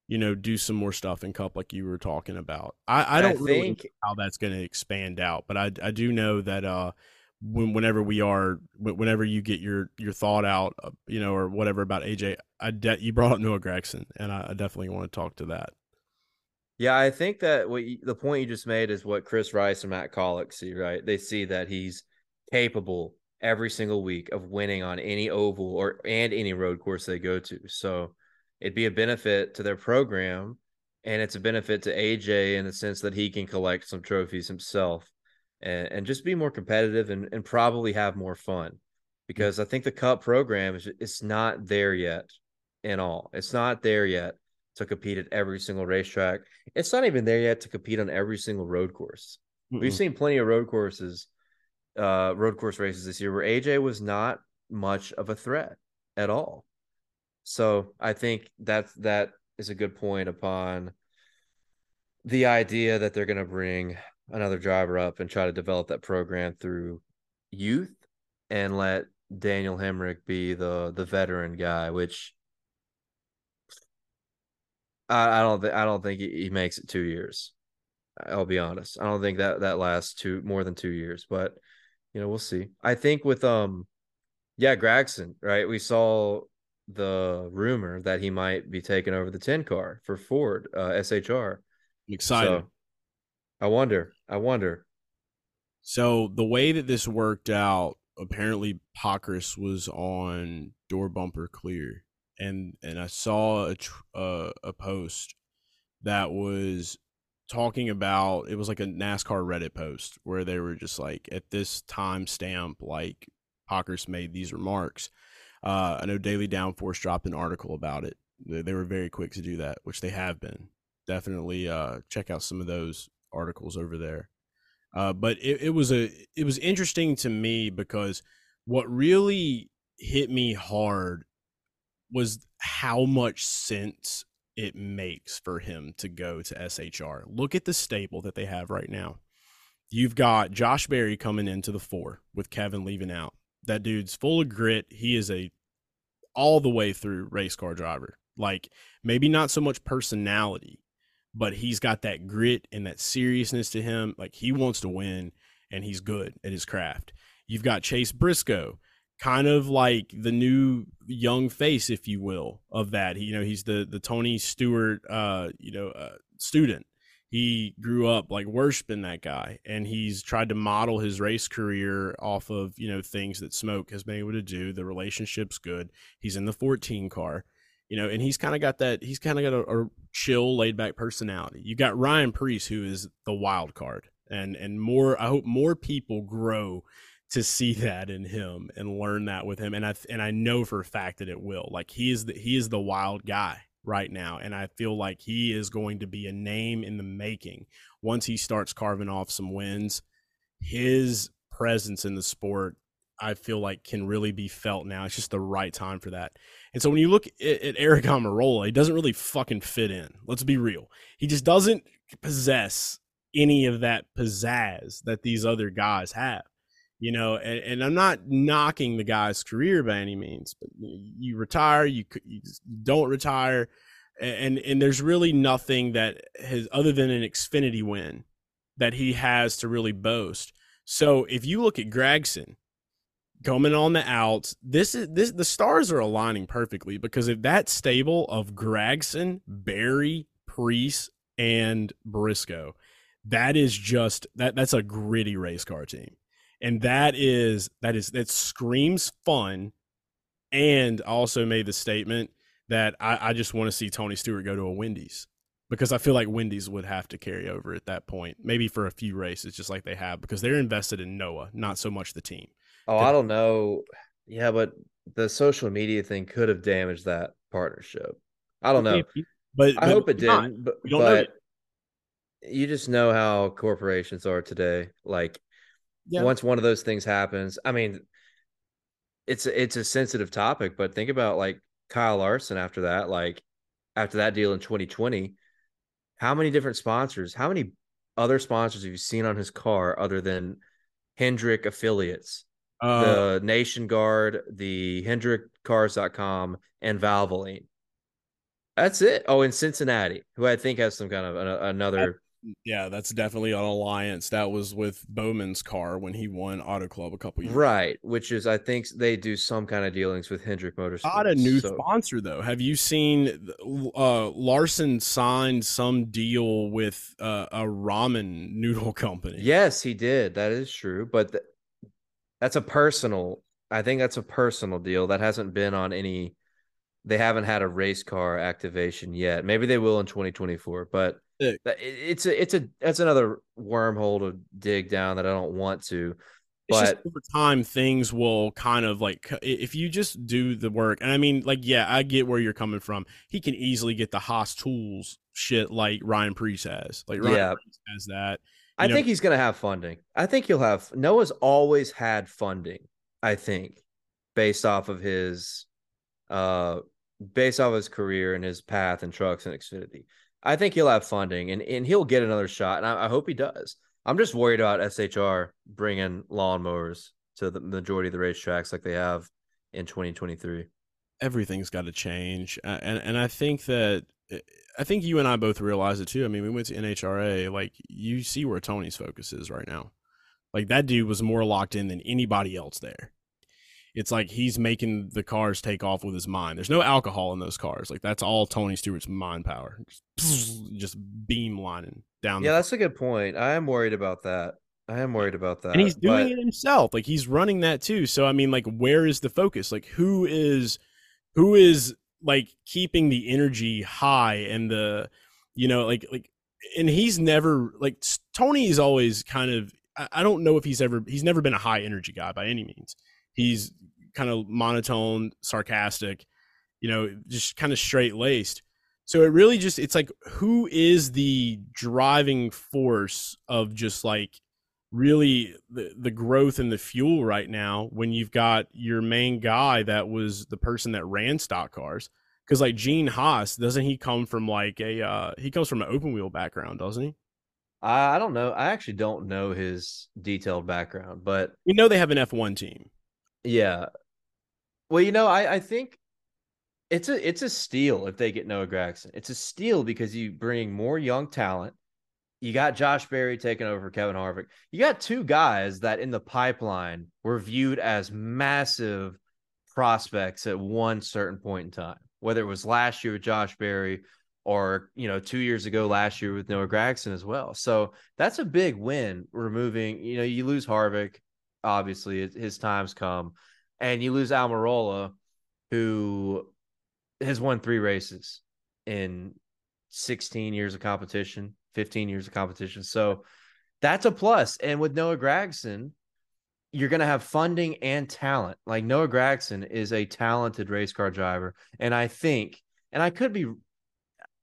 you know do some more stuff in Cup like you were talking about? I, I don't I really think how that's going to expand out, but I I do know that uh when, whenever we are whenever you get your your thought out uh, you know or whatever about aj i de- you brought up noah gragson and I, definitely want to talk to that. Yeah i think that what you, the point you just made is what chris rice and matt Kaulig see right? They see that he's capable every single week of winning on any oval or and any road course they go to. So it'd be a benefit to their program and it's a benefit to aj in the sense that he can collect some trophies himself and, and just be more competitive and, and probably have more fun. because I think the Cup program is it's not there yet. In all, it's not there yet to compete at every single racetrack. It's not even there yet to compete on every single road course. Mm-mm. We've seen plenty of road courses, uh, road course races this year where AJ was not much of a threat at all. So I think that that is a good point upon the idea that they're going to bring another driver up and try to develop that program through youth and let Daniel Hemric be the the veteran guy, which I, I don't think I don't think he, he makes it two years. I'll be honest. I don't think that that lasts two more than two years, but you know we'll see. I think with um, yeah, Gragson, right? We saw the rumor that he might be taking over the ten car for Ford uh, SHR. I'm excited. So, I wonder. I wonder. So the way that this worked out, apparently Pockrass was on door bumper clear, and and I saw a uh, a post that was talking about it was like a NASCAR Reddit post where they were just like at this time stamp like Pockrass made these remarks. Uh, I know Daily Downforce dropped an article about it. They, they, were very quick to do that, which they have been. Definitely uh, check out some of those articles over there. Uh, but it, it was a it was interesting to me because what really hit me hard was how much sense it makes for him to go to SHR. Look at the stable that they have right now. You've got Josh Berry coming into the four with Kevin leaving out. That dude's full of grit. He is a all the way through race car driver. Like maybe not so much personality, but he's got that grit and that seriousness to him. Like he wants to win and he's good at his craft. You've got Chase Briscoe, kind of like the new young face, if you will, of that. He, you know, he's the the Tony Stewart, uh, you know, uh, student. He grew up like worshiping that guy, and he's tried to model his race career off of you know things that Smoke has been able to do. The relationship's good. He's in the 14 car, you know, and he's kind of got that. He's kind of got a, a chill, laid back personality. You got Ryan Preece, who is the wild card, and and more. I hope more people grow to see that in him and learn that with him and I and I know for a fact that it will like he is the he is the wild guy right now and I feel like he is going to be a name in the making once he starts carving off some wins his presence in the sport I feel like can really be felt now it's just the right time for that. And so when you look at, at Aric Almirola he doesn't really fucking fit in let's be real. He just doesn't possess any of that pizzazz that these other guys have you know and, and, i'm not knocking the guy's career by any means but you retire you, you don't retire and and there's really nothing that has other than an xfinity win that he has to really boast. So if you look at gragson coming on the outs this is this the stars are aligning perfectly because if that stable of Gragson, Berry, preece and briscoe. That is just that that's a gritty race car team. And that is that is that screams fun and also made the statement that I, I just want to see Tony Stewart go to a Wendy's because I feel like Wendy's would have to carry over at that point, maybe for a few races, just like they have, because they're invested in Noah, not so much the team. Oh, I don't know. Yeah, but the social media thing could have damaged that partnership. I don't know, but, but I hope it didn't. But, but you just know how corporations are today. Like yeah. once one of those things happens, I mean, it's it's a sensitive topic, but think about like Kyle Larson after that, like after that deal in 2020, how many different sponsors, how many other sponsors have you seen on his car other than Hendrick affiliates? Uh, the Nation Guard, the HendrickCars.com, and Valvoline. That's it. Oh, in Cincinnati, who I think has some kind of an, another yeah, that's definitely an alliance. That was with Bowman's car when he won Auto Club a couple years. Right, which is I think they do some kind of dealings with Hendrick Motorsports. Not a new so. sponsor though. Have you seen uh, Larson signed some deal with uh, a ramen noodle company? Yes, he did. That is true, but th- that's a personal. I think that's a personal deal that hasn't been on any. They haven't had a race car activation yet. Maybe they will in 2024, but it's a it's a that's another wormhole to dig down that I don't want to. It's But just over time, things will kind of like if you just do the work. And I mean, like, yeah, I get where you're coming from. He can easily get the Haas tools shit like Ryan Preece has. Like Ryan Yeah. Preece has that. I know- think he's going to have funding. I think he'll have Noah's always had funding, I think, based off of his uh based off his career and his path and trucks and Xfinity. I think he'll have funding and, and he'll get another shot. And I, I hope he does. I'm just worried about SHR bringing lawnmowers to the majority of the racetracks like they have in 2023. everything's got to change uh, and and I think that Eh, I think you and I both realize it too. I mean, we went to NHRA like you see where Tony's focus is right now. Like that dude was more locked in than anybody else there. It's like he's making the cars take off with his mind. There's no alcohol in those cars. Like that's all Tony Stewart's mind power. Just, just beam lining down. Yeah, the that's a good point. I am worried about that. I am worried about that. and he's doing but- it himself like he's running that too so i mean like where is the focus like who is who is like keeping the energy high and the you know like like and he's never like tony's always kind of I don't know if he's ever he's never been a high energy guy by any means. He's kind of monotone sarcastic you know just kind of straight laced. So it really just it's like who is the driving force of just like really the, the growth and the fuel right now when you've got your main guy that was the person that ran stock cars because like gene haas doesn't he come from like a uh he comes from an open wheel background doesn't he I don't know. I actually don't know his detailed background, but we know they have an f1 team yeah. Well, you know, I I think it's a it's a steal if they get Noah Gragson. It's a steal because you bring more young talent. You got Josh Berry taking over for Kevin Harvick. You got two guys that in the pipeline were viewed as massive prospects at one certain point in time. Whether it was last year with Josh Berry or you know two years ago last year with Noah Gragson as well. So that's a big win. Removing you know you lose Harvick, obviously his time's come, and you lose Almirola, who has won three races in 16 years of competition, 15 years of competition. So that's a plus. And with Noah Gragson, you're going to have funding and talent. Like Noah Gragson is a talented race car driver. And I think, and I could be,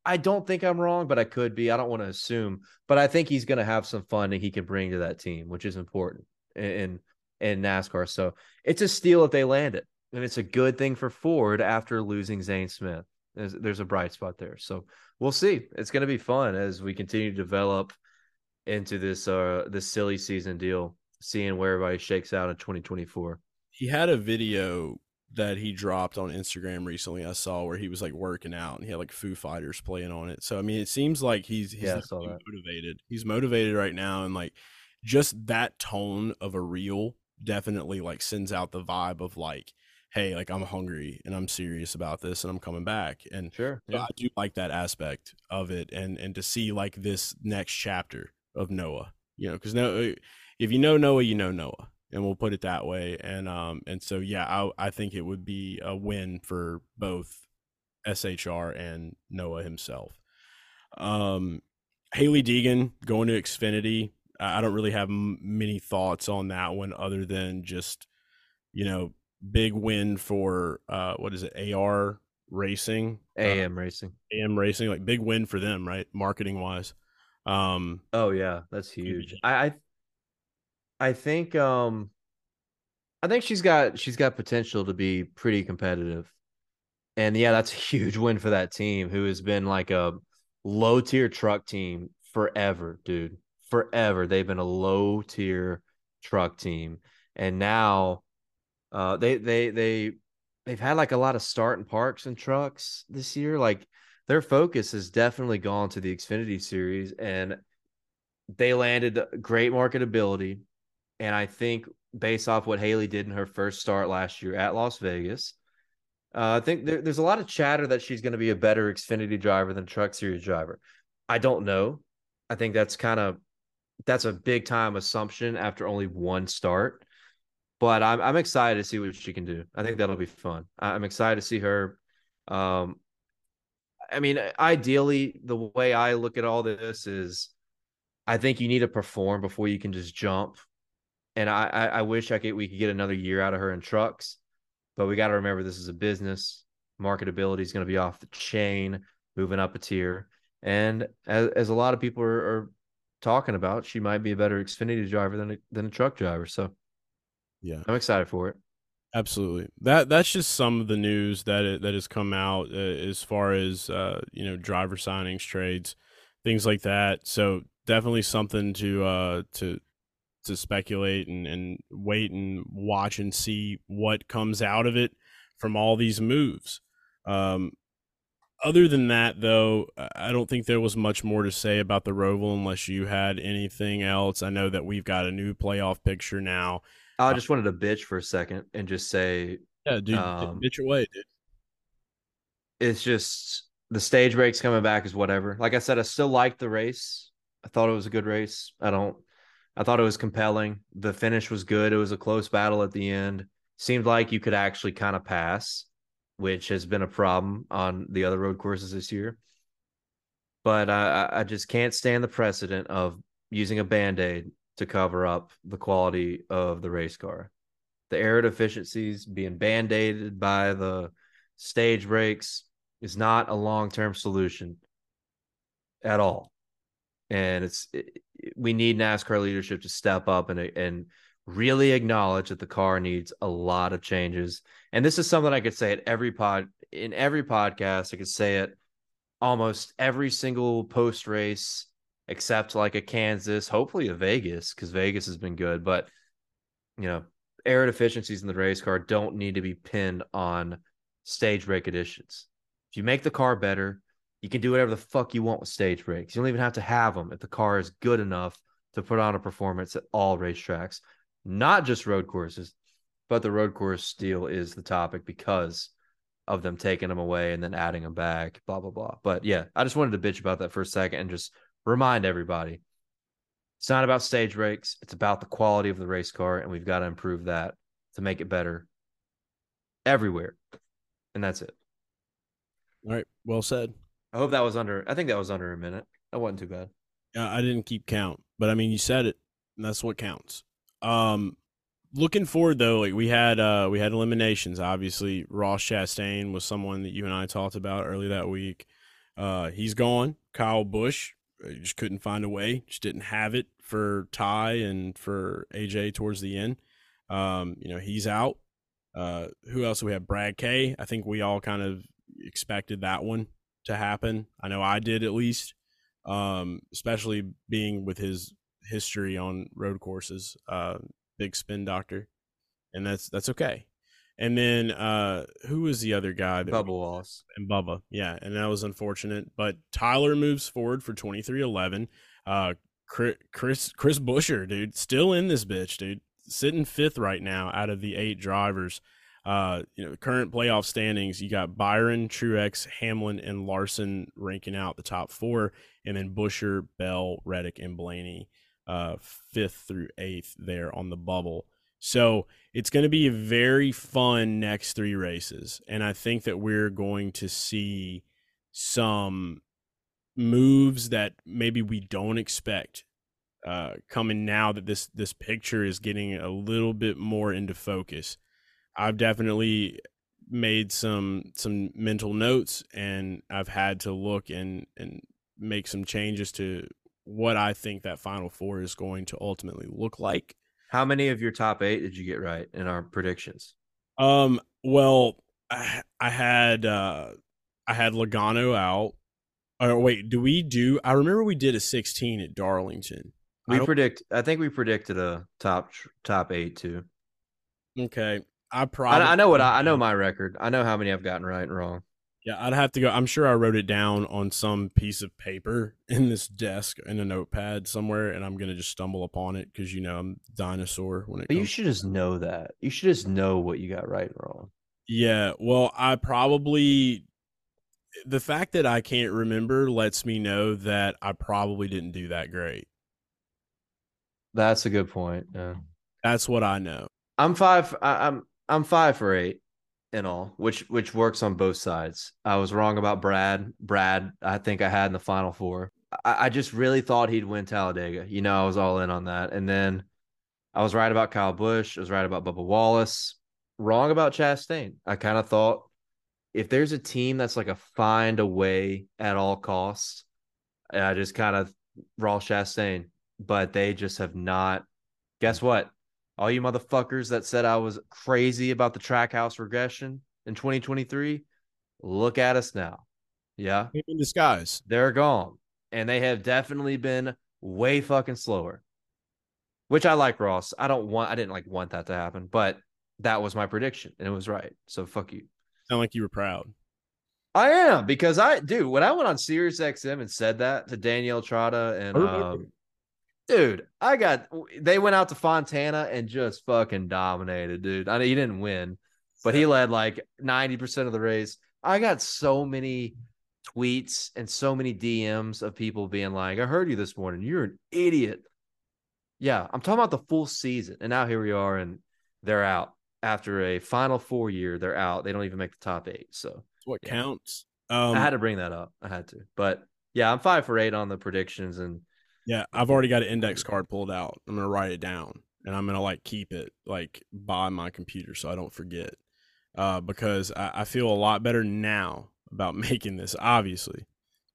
I don't think I'm wrong, but I could be. I don't want to assume, but I think he's going to have some funding he can bring to that team, which is important in, in NASCAR. So it's a steal if they land it. And it's a good thing for Ford after losing Zane Smith. There's, there's a bright spot there. So we'll see. It's going to be fun as we continue to develop into this uh this silly season deal, seeing where everybody shakes out in 2024. he had a video that he dropped on Instagram recently. I saw where he was like working out and he had like Foo Fighters playing on it. So I mean, it seems like he's he's Yeah, I saw definitely that. motivated. He's motivated right now, and like just that tone of a reel definitely like sends out the vibe of like, hey, like I'm hungry and I'm serious about this and I'm coming back. And Sure. so I do like that aspect of it, and and to see like this next chapter of Noah, you know, because no, if you know Noah, you know Noah, and we'll put it that way. And um, and so yeah, I I think it would be a win for both SHR and Noah himself. Um, Hailie Deegan going to Xfinity. I I don't really have m- many thoughts on that one, other than just you know, big win for uh, what is it, AR Racing, uh, AM racing. AM Racing, like big win for them, right? Marketing wise. Um, Oh yeah, that's huge. huge. I, I I think um I think she's got she's got potential to be pretty competitive. And yeah, that's a huge win for that team who has been like a low tier truck team forever, dude. Forever. They've been a low tier truck team. And now uh they they they they've had like a lot of starting parks and trucks this year. Like their focus has definitely gone to the Xfinity series and they landed great marketability. And I think based off what Hailie did in her first start last year at Las Vegas, uh, I think there, there's a lot of chatter that she's going to be a better Xfinity driver than Truck Series driver. I don't know. I think that's kind of that's a big time assumption after only one start. But I'm I'm excited to see what she can do. I think that'll be fun. I'm excited to see her. Um, I mean, ideally, the way I look at all this is, I think you need to perform before you can just jump and I, I, I wish I could we could get another year out of her in trucks, but we got to remember this is a business. Marketability is going to be off the chain, moving up a tier, and as, as a lot of people are, are talking about, she might be a better Xfinity driver than a, than a truck driver. So, yeah, I'm excited for it. Absolutely. That that's just some of the news that it, that has come out uh, as far as uh, you know driver signings, trades, things like that. So definitely something to uh, to to speculate and, and wait and watch and see what comes out of it from all these moves. Um, other than that, though, I don't think there was much more to say about the Roval unless you had anything else. I know that we've got a new playoff picture now. I just wanted to bitch for a second and just say, yeah, dude, um, bitch away, dude. It's just the stage breaks coming back is whatever. Like I said, I still liked the race. I thought it was a good race. I don't. I thought it was compelling. The finish was good. It was a close battle at the end. Seemed like you could actually kind of pass, which has been a problem on the other road courses this year. But I, I just can't stand the precedent of using a band aid to cover up the quality of the race car. The air deficiencies being band aided by the stage breaks is not a long term solution at all. And it's it, we need NASCAR leadership to step up and and really acknowledge that the car needs a lot of changes. And this is something I could say at every pod in every podcast. I could say it almost every single post race except like a Kansas, hopefully a Vegas, because Vegas has been good. But you know, air deficiencies in the race car don't need to be pinned on stage break additions. If you make the car better, you can do whatever the fuck you want with stage breaks. You don't even have to have them if the car is good enough to put on a performance at all racetracks, not just road courses, but the road course deal is the topic because of them taking them away and then adding them back, blah, blah, blah. But yeah, I just wanted to bitch about that for a second and just remind everybody it's not about stage breaks, it's about the quality of the race car, and we've got to improve that to make it better everywhere. And that's it. All right. Well said. I hope that was under I think that was under a minute. That wasn't too bad. Yeah, I didn't keep count, but I mean you said it, and that's what counts. Um looking forward though, like we had uh we had eliminations. Obviously, Ross Chastain was someone that you and I talked about early that week. Uh he's gone. Kyle Busch just couldn't find a way, just didn't have it for Ty and for AJ towards the end. Um, you know, he's out. Uh, who else do we have? Brad K. I think we all kind of expected that one to happen. I know I did at least, um, especially being with his history on road courses. Uh, big spin doctor, and that's that's okay. And then uh who was the other guy? That Bubba Wallace. And Bubba, yeah, and that was unfortunate. But Tyler moves forward for twenty three eleven. Uh, Chris Chris Buescher, dude, still in this bitch, dude, sitting fifth right now out of the eight drivers. Uh, you know, current playoff standings, you got Byron, Truex, Hamlin, and Larson ranking out the top four, and then Buescher, Bell, Reddick, and Blaney, uh, fifth through eighth there on the bubble. So it's going to be a very fun next three races. And I think that we're going to see some moves that maybe we don't expect uh, coming now that this this picture is getting a little bit more into focus. I've definitely made some some mental notes and I've had to look and and make some changes to what I think that final four is going to ultimately look like. How many of your top eight did you get right in our predictions? Um, well, I, I had uh, I had Logano out. Oh wait, do we do? I remember we did a sixteen at Darlington. We I predict. I think we predicted a top top eight too. Okay, I probably. I, I know what I, I know my record. I know how many I've gotten right and wrong. Yeah, I'd have to go. I'm sure I wrote it down on some piece of paper in this desk in a notepad somewhere, and I'm gonna just stumble upon it because you know I'm dinosaur when it. But you should just know that. You should just know what you got right and wrong. Yeah, well, I probably the fact that I can't remember lets me know that I probably didn't do that great. That's a good point. Yeah, that's what I know. I'm five. I, I'm I'm five for eight in all, which which works on both sides. I was wrong about Brad. Brad, I think I had in the final four. I, I just really thought he'd win Talladega. You know, I was all in on that. And then I was right about Kyle Busch. I was right about Bubba Wallace. Wrong about Chastain. I kind of thought if there's a team that's like a find a way at all costs, I just kind of Ross Chastain, but they just have not. Guess what? All you motherfuckers that said I was crazy about the trackhouse regression in 2023, look at us now. Yeah. In disguise. They're gone. And they have definitely been way fucking slower. Which I like Ross. I don't want I didn't like want that to happen, but that was my prediction and it was right. So fuck you. Sound like you were proud. I am because I dude, when I went on Sirius XM and said that to Danielle Trotta and um, dude, I got they went out to Fontana and just fucking dominated, dude. I mean, he didn't win, but he led like 90% of the race. I got so many tweets and so many DMs of people being like, I heard you this morning. You're an idiot. Yeah, I'm talking about the full season. And now here we are, and they're out after a final four year. They're out. They don't even make the top eight. So what yeah. counts. Um, I had to bring that up. I had to. But yeah, I'm five for eight on the predictions. And yeah, I've already got an index card pulled out. I'm to write it down and I'm to like keep it like by my computer so I don't forget. Uh, because I, I feel a lot better now about making this, obviously.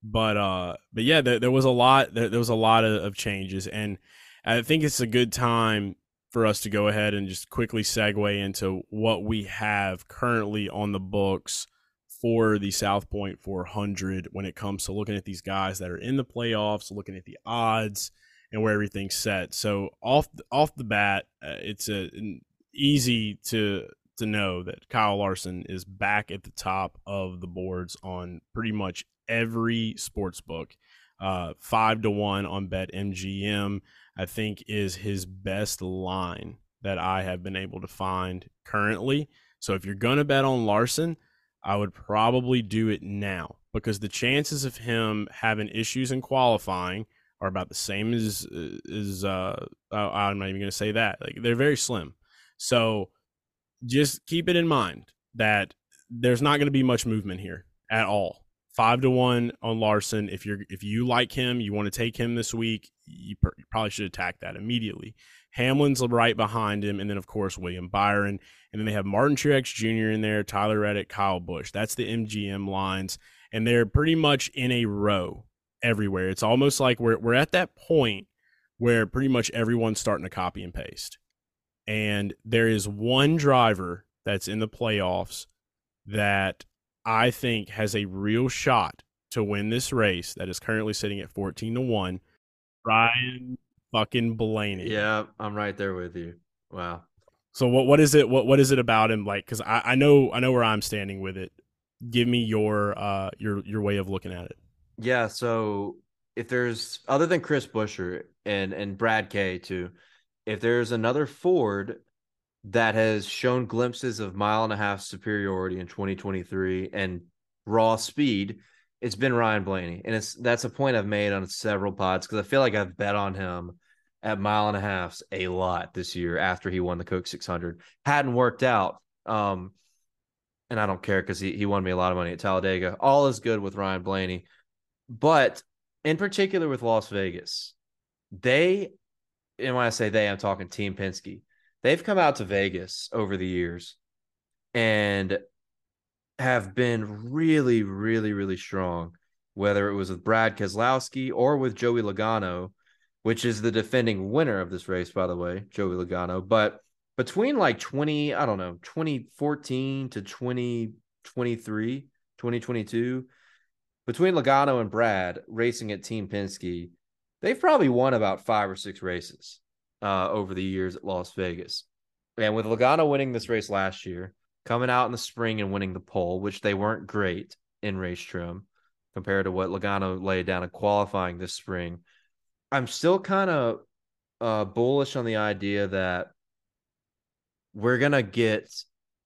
But uh, but yeah, there, there was a lot. There, there was a lot of, of changes, and I think it's a good time for us to go ahead and just quickly segue into what we have currently on the books for the South Point 400 when it comes to looking at these guys that are in the playoffs, looking at the odds and where everything's set. So off off the bat, uh, it's a, easy to to know that Kyle Larson is back at the top of the boards on pretty much every sports book. Uh, five to one on Bet MGM, I think, is his best line that I have been able to find currently. So if you're gonna bet on Larson, I would probably do it now because the chances of him having issues in qualifying are about the same as is. Uh, I'm not even going to say that. Like they're very slim. So just keep it in mind that there's not going to be much movement here at all five to one on Larson. If you're if you like him, you want to take him this week, you, pr- you, probably should attack that immediately. Hamlin's right behind him, and then of course William Byron, and then they have Martin Truex Jr. in there, Tyler Reddick, Kyle Busch. That's the MGM lines, and they're pretty much in a row everywhere. It's almost like we're we're at that point where pretty much everyone's starting to copy and paste, and there is one driver that's in the playoffs that I think has a real shot to win this race that is currently sitting at 14 to 1. Ryan fucking Blaney. Yeah, I'm right there with you. Wow. So what what is it what what is it about him like cuz I I know I know where I'm standing with it. Give me your uh your your way of looking at it. Yeah, so if there's other than Chris Buescher and and Brad K too, if there's another Ford that has shown glimpses of mile and a half superiority in 2023 and raw speed, it's been Ryan Blaney. And it's that's a point I've made on several pods because I feel like I've bet on him at mile and a halfs a lot this year after he won the Coke 600. Hadn't worked out. Um, and I don't care because he, he won me a lot of money at Talladega. All is good with Ryan Blaney. But in particular with Las Vegas, they, and when I say they, I'm talking Team Penske they've come out to Vegas over the years and have been really, really, really strong, whether it was with Brad Keselowski or with Joey Logano, which is the defending winner of this race, by the way, Joey Logano. But between like 20, I don't know, 2014 to 2023, 2022, between Logano and Brad racing at Team Penske, they've probably won about five or six races uh, over the years at Las Vegas. And with Logano winning this race last year, coming out in the spring and winning the pole, which they weren't great in race trim compared to what Logano laid down in qualifying this spring, I'm still kind of uh, bullish on the idea that we're going to get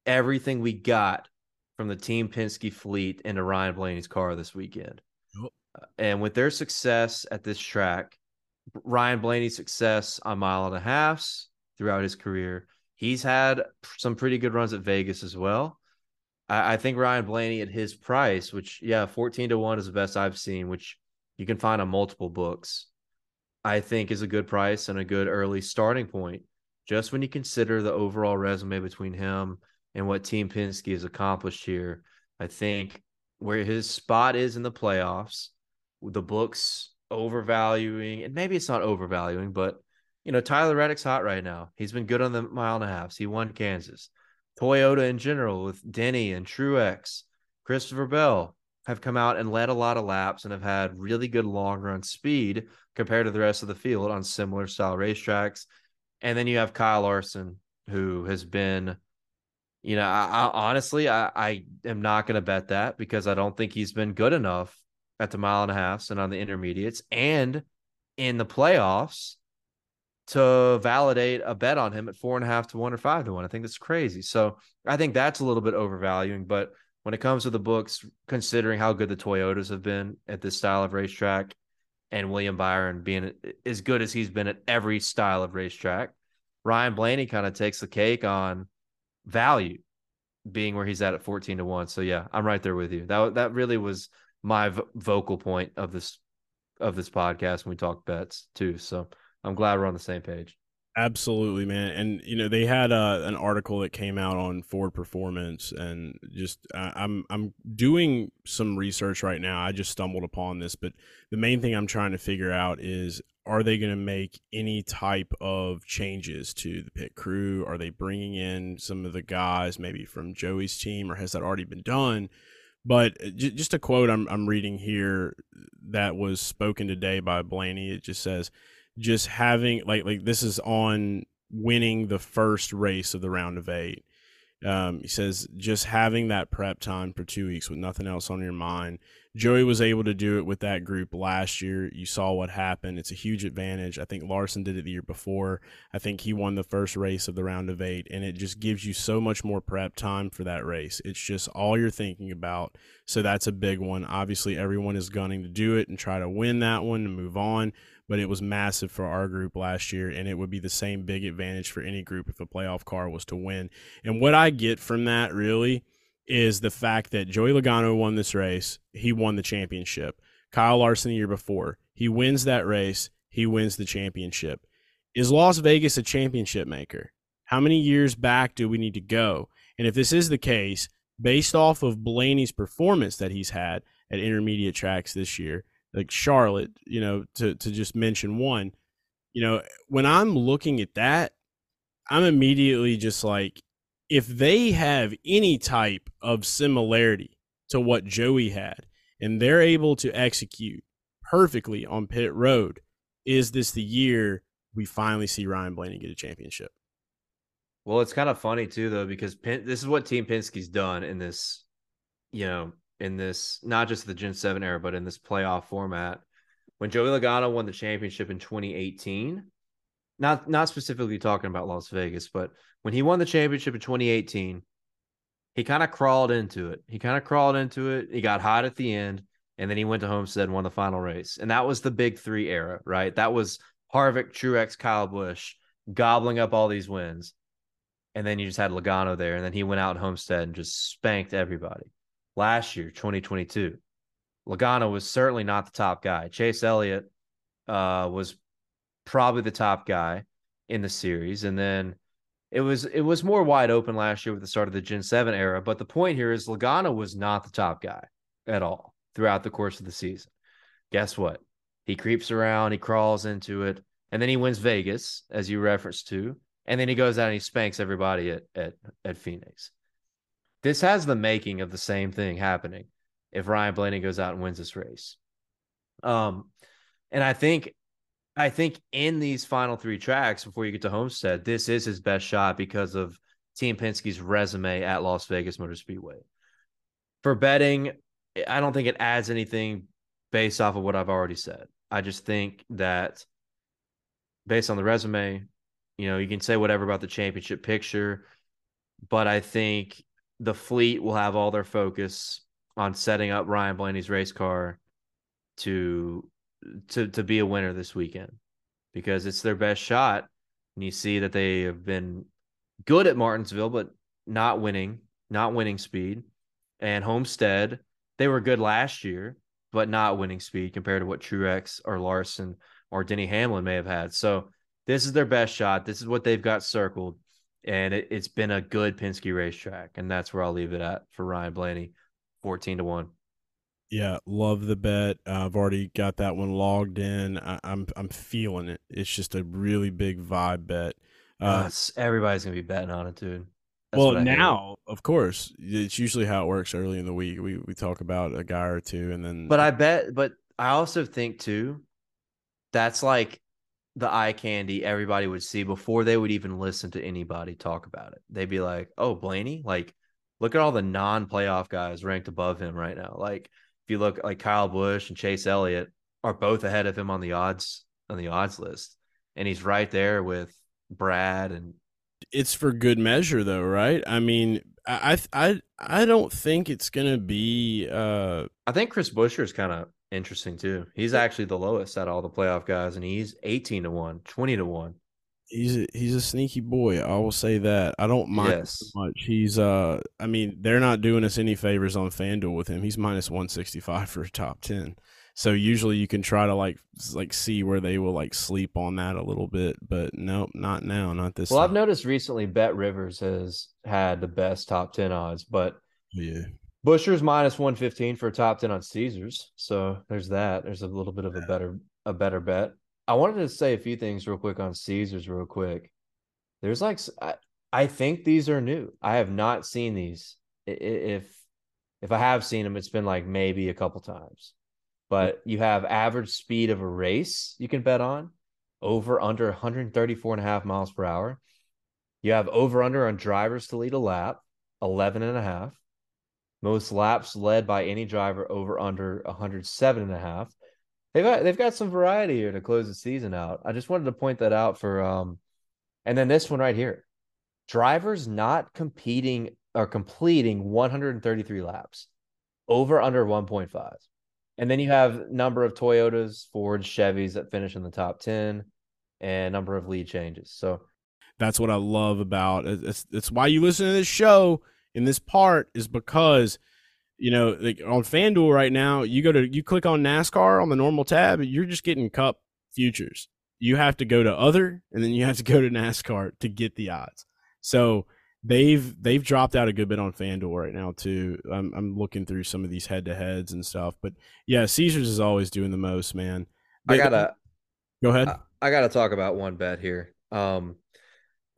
everything we got from the Team Penske fleet into Ryan Blaney's car this weekend. Yep. And with their success at this track, Ryan Blaney's success on mile and a halfs throughout his career. He's had some pretty good runs at Vegas as well. I, I, think Ryan Blaney at his price, which yeah, 14 to 1 is the best I've seen, which you can find on multiple books. I think is a good price and a good early starting point just when you consider the overall resume between him and what Team Penske has accomplished here, I think where his spot is in the playoffs, the books overvaluing, and maybe it's not overvaluing, but you know, Tyler Reddick's hot right now. He's been good on the mile and a half. He won Kansas. Toyota in general with Denny and Truex, Christopher Bell have come out and led a lot of laps and have had really good long run speed compared to the rest of the field on similar style racetracks. And then you have Kyle Larson, who has been, you know, I, I honestly, I, I am not going to bet that because I don't think he's been good enough at the mile and a half and on the intermediates and in the playoffs to validate a bet on him at four and a half to one or five to one. I think that's crazy. So I think that's a little bit overvaluing. But when it comes to the books, considering how good the Toyotas have been at this style of racetrack and William Byron being as good as he's been at every style of racetrack, Ryan Blaney kind of takes the cake on value being where he's at at 14 to 1. So yeah, I'm right there with you. That that really was my v- vocal point of this of this podcast when we talk bets too. So I'm glad we're on the same page. Absolutely, man. And you know they had uh, an article that came out on Ford Performance, and just uh, I'm I'm doing some research right now. I just stumbled upon this, but the main thing I'm trying to figure out is are they going to make any type of changes to the pit crew? Are they bringing in some of the guys maybe from Joey's team, or has that already been done? But uh, just a quote I'm I'm reading here that was spoken today by Blaney. It just says just having like like this is on winning the first race of the round of eight. Um, he says just having that prep time for two weeks with nothing else on your mind. Joey was able to do it with that group last year. You saw what happened. It's a huge advantage. I think Larson did it the year before. I think he won the first race of the round of eight, and it just gives you so much more prep time for that race. It's just all you're thinking about. So that's a big one. Obviously, everyone is gunning to do it and try to win that one and move on but it was massive for our group last year, and it would be the same big advantage for any group if a playoff car was to win. And what I get from that really is the fact that Joey Logano won this race, he won the championship. Kyle Larson the year before, he wins that race, he wins the championship. Is Las Vegas a championship maker? How many years back do we need to go? And if this is the case, based off of Blaney's performance that he's had at intermediate tracks this year, like Charlotte, you know, to to just mention one, you know, when I'm looking at that, I'm immediately just like if they have any type of similarity to what Joey had and they're able to execute perfectly on pit road, is this the year we finally see Ryan Blaney get a championship? Well, it's kind of funny too, though, because this is what Team Penske's done in this, you know, in this not just the Gen 7 era, but in this playoff format. When Joey Logano won the championship in 2018, not not specifically talking about Las Vegas, but when he won the championship in 2018, he kind of crawled into it. He kind of crawled into it. He got hot at the end, and then he went to Homestead and won the final race. And that was the big three era, right? That was Harvick, Truex, Kyle Busch gobbling up all these wins. And then you just had Logano there, and then he went out Homestead and just spanked everybody last year, 2022. Logano was certainly not the top guy. Chase Elliott uh, was probably the top guy in the series, and then it was it was more wide open last year with the start of the Gen Seven era. But the point here is Logano was not the top guy at all throughout the course of the season. Guess what? He creeps around, he crawls into it, and then he wins Vegas, as you referenced to, and then he goes out and he spanks everybody at at at Phoenix. This has the making of the same thing happening if Ryan Blaney goes out and wins this race. Um, and I think, I think in these final three tracks before you get to Homestead, this is his best shot because of Team Penske's resume at Las Vegas Motor Speedway. For betting, I don't think it adds anything based off of what I've already said. I just think that based on the resume, you know, you can say whatever about the championship picture, but I think the fleet will have all their focus on setting up Ryan Blaney's race car to to to be a winner this weekend because it's their best shot. And you see that they have been good at Martinsville, but not winning, not winning speed. And Homestead, they were good last year, but not winning speed compared to what Truex or Larson or Denny Hamlin may have had. So this is their best shot. This is what they've got circled. And it, has been a good Penske racetrack. And that's where I'll leave it at for Ryan Blaney, 14 to 1. Yeah, love the bet. Uh, I've already got that one logged in. I, am I'm, I'm feeling it. It's just a really big vibe bet. Uh, everybody's gonna be betting on it, dude. That's well, now, of course, it's usually how it works early in the week. We we talk about a guy or two, and then. But I bet, but I also think too, that's like the eye candy everybody would see before they would even listen to anybody talk about it. They'd be like, "Oh, Blaney, like, look at all the non-playoff guys ranked above him right now. Like, if you look like Kyle Busch and Chase Elliott are both ahead of him on the odds on the odds list, and he's right there with Brad and. It's for good measure, though, right? I mean, I I I don't think it's gonna be. uh I think Chris Buescher is kind of interesting too. He's actually the lowest out of all the playoff guys, and he's eighteen to one, 20 to one. He's a, he's a sneaky boy. I will say that. I don't mind yes. much. He's uh, I mean, they're not doing us any favors on FanDuel with him. He's minus one sixty five for a top ten. So usually you can try to like like see where they will like sleep on that a little bit, but nope, not now, not this. Well, time. I've noticed recently Bet Rivers has had the best top ten odds, but yeah, Buescher's minus one fifteen for a top ten on Caesars. So there's that. There's a little bit of a better a better bet. I wanted to say a few things real quick on Caesars, real quick. There's like I, I think these are new. I have not seen these. If if I have seen them, it's been like maybe a couple times. But you have average speed of a race you can bet on over under 134 and a half miles per hour. You have over under on drivers to lead a lap, 11 and a half. Most laps led by any driver over under 107 and a half they've got, they've got some variety here to close the season out. I just wanted to point that out for um, and then this one right here, drivers not competing or completing 133 laps, over under 1.5, and then you have number of Toyotas, Fords, Chevys that finish in the top 10, and number of lead changes. So that's what I love about it. It's, it's why you listen to this show in this part is because you know, like on FanDuel right now, you go to you click on NASCAR on the normal tab, you're just getting Cup futures. You have to go to other, and then you have to go to NASCAR to get the odds. So they've they've dropped out a good bit on FanDuel right now too. I'm I'm looking through some of these head to heads and stuff, but yeah, Caesars is always doing the most, man. They, I gotta go ahead. I, I, gotta talk about one bet here. Um,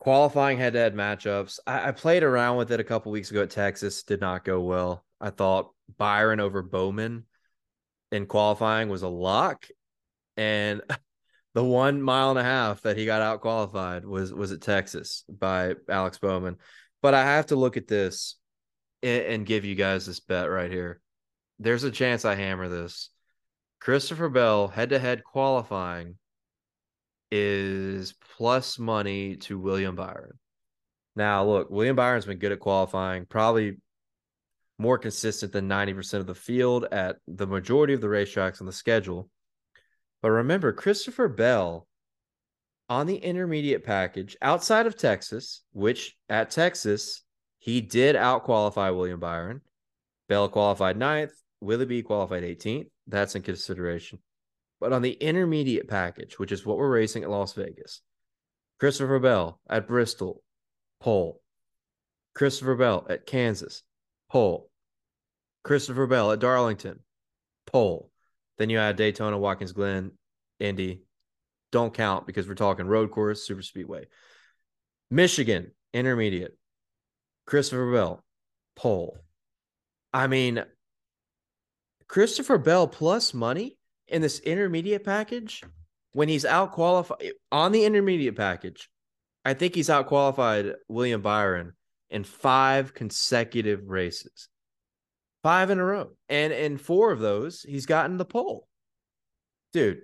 qualifying head to head matchups. I, I played around with it a couple weeks ago at Texas. Did not go well. I thought Byron over Bowman in qualifying was a lock. And the one mile and a half that he got out qualified was was at Texas by Alex Bowman. But I have to look at this and, and give you guys this bet right here. There's a chance I hammer this. Christopher Bell head to head qualifying is plus money to William Byron. Now, look, William Byron's been good at qualifying, probably more consistent than 90% of the field at the majority of the racetracks on the schedule. But remember, Christopher Bell on the intermediate package outside of Texas, which at Texas, he did out qualify William Byron. Bell qualified ninth, Willoughby qualified 18th. That's in consideration. But on the intermediate package, which is what we're racing at Las Vegas, Christopher Bell at Bristol, pole. Christopher Bell at Kansas, pole. Christopher Bell at Darlington, pole. Then you add Daytona, Watkins Glen, Indy. Don't count because we're talking road course, super speedway. Michigan, intermediate. Christopher Bell, pole. I mean, Christopher Bell plus money in this intermediate package when he's out qualified on the intermediate package. I think he's out qualified William Byron in five consecutive races, five in a row. And in four of those, he's gotten the pole. Dude,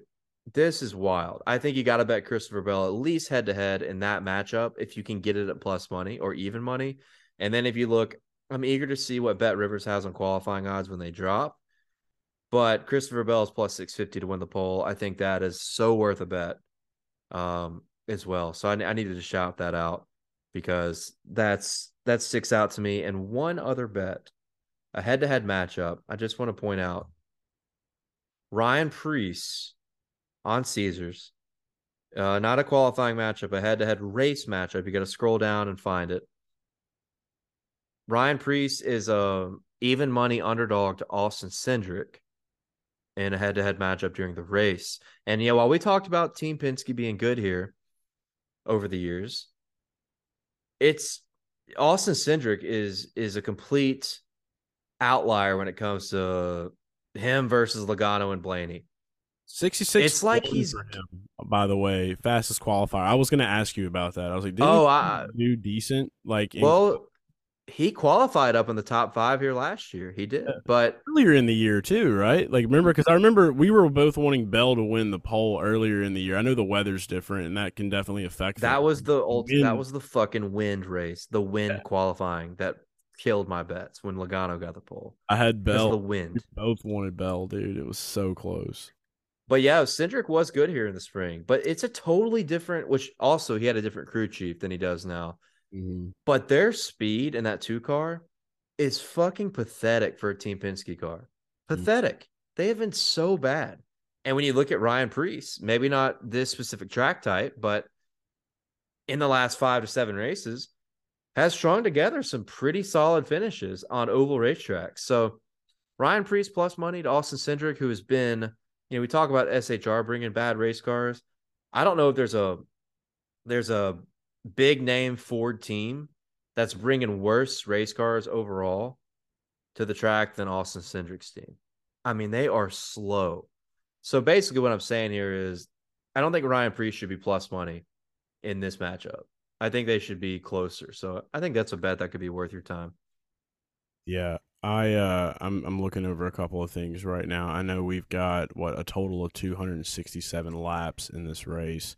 this is wild. I think you got to bet Christopher Bell at least head to head in that matchup if you can get it at plus money or even money. And then if you look, I'm eager to see what Bet Rivers has on qualifying odds when they drop. But Christopher Bell is plus 650 to win the pole. I think that is so worth a bet um, as well. So I, I needed to shout that out because that's that sticks out to me. And one other bet, a head to head matchup, I just want to point out Ryan Preece on Caesars Uh, not a qualifying matchup, a head-to-head race matchup. You got to scroll down and find it. Ryan Preece is a even money underdog to Austin Cindric in a head-to-head matchup during the race. And yeah, while we talked about Team Penske being good here over the years, it's Austin Cindric is is a complete outlier when it comes to him versus Logano and Blaney. 66 It's like he's- him, by the way, fastest qualifier. I was going to ask you about that. I was like, did Oh, I- do decent? Like, in- Well, he qualified up in the top five here last year. He did, but earlier in the year too, right? Like, remember mm-hmm. because I remember we were both wanting Bell to win the pole earlier in the year. I know the weather's different, and that can definitely affect that things. was the ult- Wind- that was the fucking wind race, the wind Yeah. qualifying that killed my bets when Logano got the pole. I had Bell. the Bell. We wind. both wanted Bell, dude. It was so close. But yeah, Cindric was good here in the spring, but it's a totally different. Which also he had a different crew chief than he does now. Mm-hmm. But their speed in that two car is fucking pathetic for a Team Penske car. Pathetic. They have been so bad. And when you look at Ryan Preece, maybe not this specific track type, but in the last five to seven races, has strung together some pretty solid finishes on oval racetracks. So Ryan Preece plus money to Austin Cindric, who has been, you know, we talk about SHR bringing bad race cars. I don't know if there's a there's a big name Ford team that's bringing worse race cars overall to the track than Austin Cindric's team. I mean, they are slow. So basically, what I'm saying here is, I don't think Ryan Preece should be plus money in this matchup. I think they should be closer. So I think that's a bet that could be worth your time. Yeah, I uh, I'm I'm looking over a couple of things right now. I know we've got what a total of 267 laps in this race.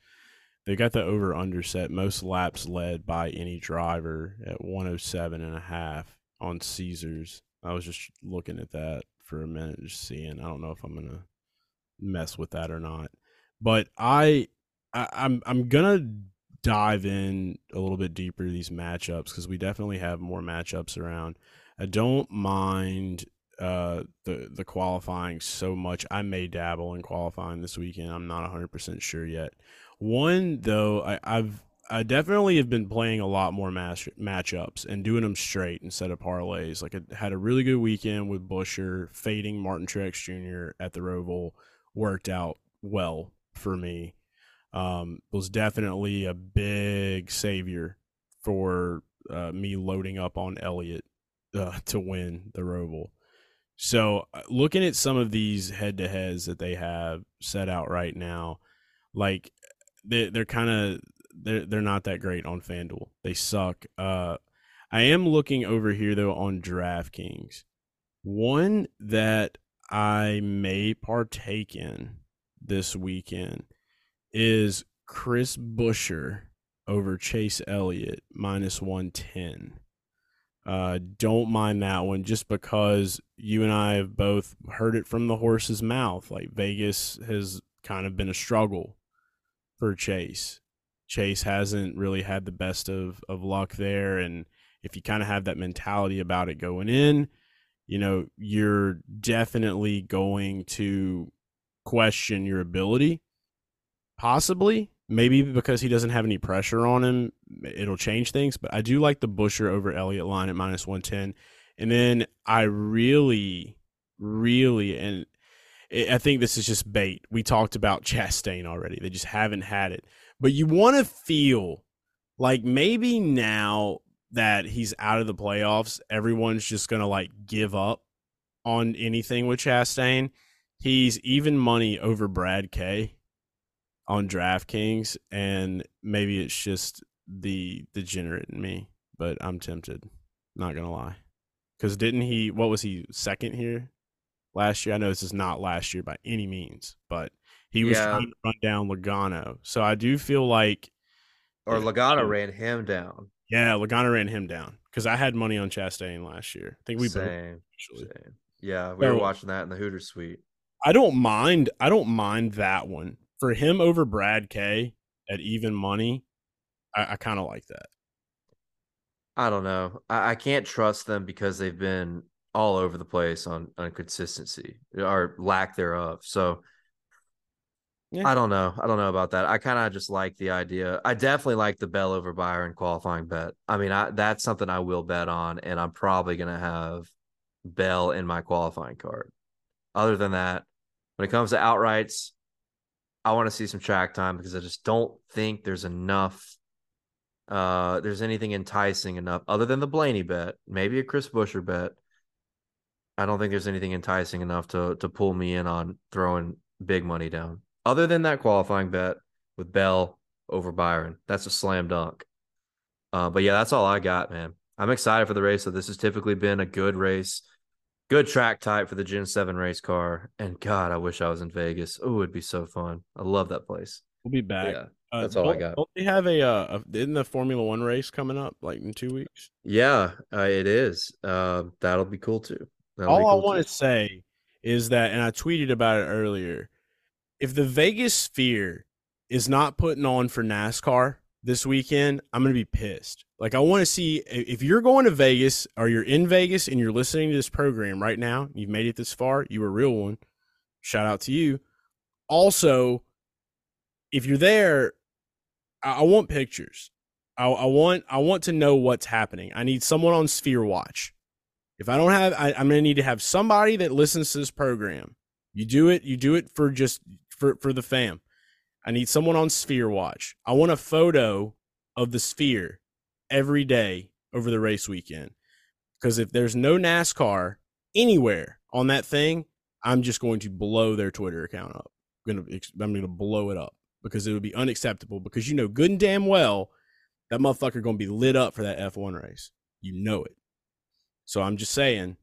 They got the over under set most laps led by any driver at 107 and a half on Caesars. I was just looking at that for a minute, just seeing. I don't know if I'm gonna mess with that or not, but I, I I'm I'm gonna dive in a little bit deeper to these matchups because we definitely have more matchups around. I don't mind uh, the the qualifying so much. I may dabble in qualifying this weekend. I'm not 100 percent sure yet. One though, I, I've I definitely have been playing a lot more match matchups and doing them straight instead of parlays. Like I had a really good weekend with Buescher fading Martin Truex Jr. at the Roval worked out well for me. Um, was definitely a big savior for uh, me loading up on Elliott uh, to win the Roval. So, uh, looking at some of these head to heads that they have set out right now, like they, they're kind of they're they're not that great on FanDuel. They suck. Uh, I am looking over here though on DraftKings. One that I may partake in this weekend is Chris Buescher over Chase Elliott minus 110. Uh, don't mind that one just because you and I have both heard it from the horse's mouth. Like Vegas has kind of been a struggle for Chase. Chase hasn't really had the best of, of luck there. And if you kind of have that mentality about it going in, you know, you're definitely going to question your ability. Possibly, maybe because he doesn't have any pressure on him, it'll change things. But I do like the Buescher over Elliott line at minus 110. And then I really, really, and I think this is just bait. We talked about Chastain already. They just haven't had it. But you want to feel like maybe now that he's out of the playoffs, everyone's just going to like give up on anything with Chastain. He's even money over Brad K on DraftKings, and maybe it's just the degenerate in me, but I'm tempted. Not gonna lie, because didn't he? What was he second here last year? I know this is not last year by any means, but he was Yeah. trying to run down Logano. So I do feel like, Or. Logano ran him down. yeah, Logano ran him down because I had money on Chastain last year. I think we both Same, actually. same. Yeah, we were watching that in the Hooters suite. I don't mind. I don't mind that one for him over Brad K at even money. I, I kind of like that. I don't know. I, I can't trust them because they've been all over the place on on consistency or lack thereof. So Yeah. I don't know. I don't know about that. I kind of just like the idea. I definitely like the Bell over Byron qualifying bet. I mean, I, that's something I will bet on, and I'm probably gonna have Bell in my qualifying card. Other than that, when it comes to outrights, I want to see some track time because I just don't think there's enough. Uh, there's anything enticing enough other than the Blaney bet, maybe a Chris Buescher bet. I don't think there's anything enticing enough to to pull me in on throwing big money down. Other than that qualifying bet with Bell over Byron, that's a slam dunk. Uh, but yeah, that's all I got, man. I'm excited for the race. So this has typically been a good race, good track type for the Gen Seven race car. And God, I wish I was in Vegas. Oh, it'd be so fun. I love that place. We'll be back. Yeah, Uh, that's all I don't- got. Don't they have a, uh, in the Formula One race coming up like in two weeks? yeah, uh, it is. Uh, that'll be cool too. That'll All I want to say is that, and I tweeted about it earlier. If the Vegas Sphere is not putting on for NASCAR this weekend, I'm gonna be pissed. Like I want to see if you're going to Vegas or you're in Vegas and you're listening to this program right now. You've made it this far. You were a real one. Shout out to you. Also, if you're there, I, I want pictures. I, I want I want to know what's happening. I need someone on Sphere Watch. If I don't have, I, I'm gonna need to have somebody that listens to this program. You do it. You do it for just for for the fam. I need someone on Sphere Watch. I want a photo of the Sphere every day over the race weekend. Because if there's no NASCAR anywhere on that thing, I'm just going to blow their Twitter account up. I'm gonna I'm gonna blow it up because it would be unacceptable. Because you know good and damn well that motherfucker gonna be lit up for that F1 race. You know it. So I'm just saying,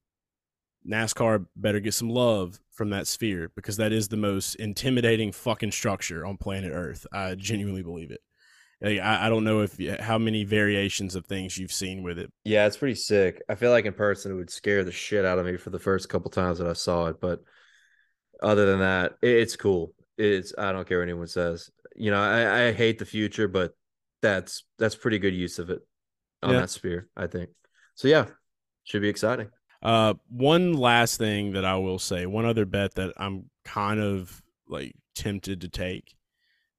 NASCAR better get some love from that sphere because that is the most intimidating fucking structure on planet Earth. I genuinely believe it. Like, I, I don't know if how many variations of things you've seen with it. Yeah, it's pretty sick. I feel like in person it would scare the shit out of me for the first couple times that I saw it, but other than that, it- it's cool. It's I don't care what anyone says. You know, I, I hate the future, but that's that's pretty good use of it on Yeah. that sphere, I think. So yeah, should be exciting. Uh, one last thing that I will say, one other bet that I'm kind of like tempted to take,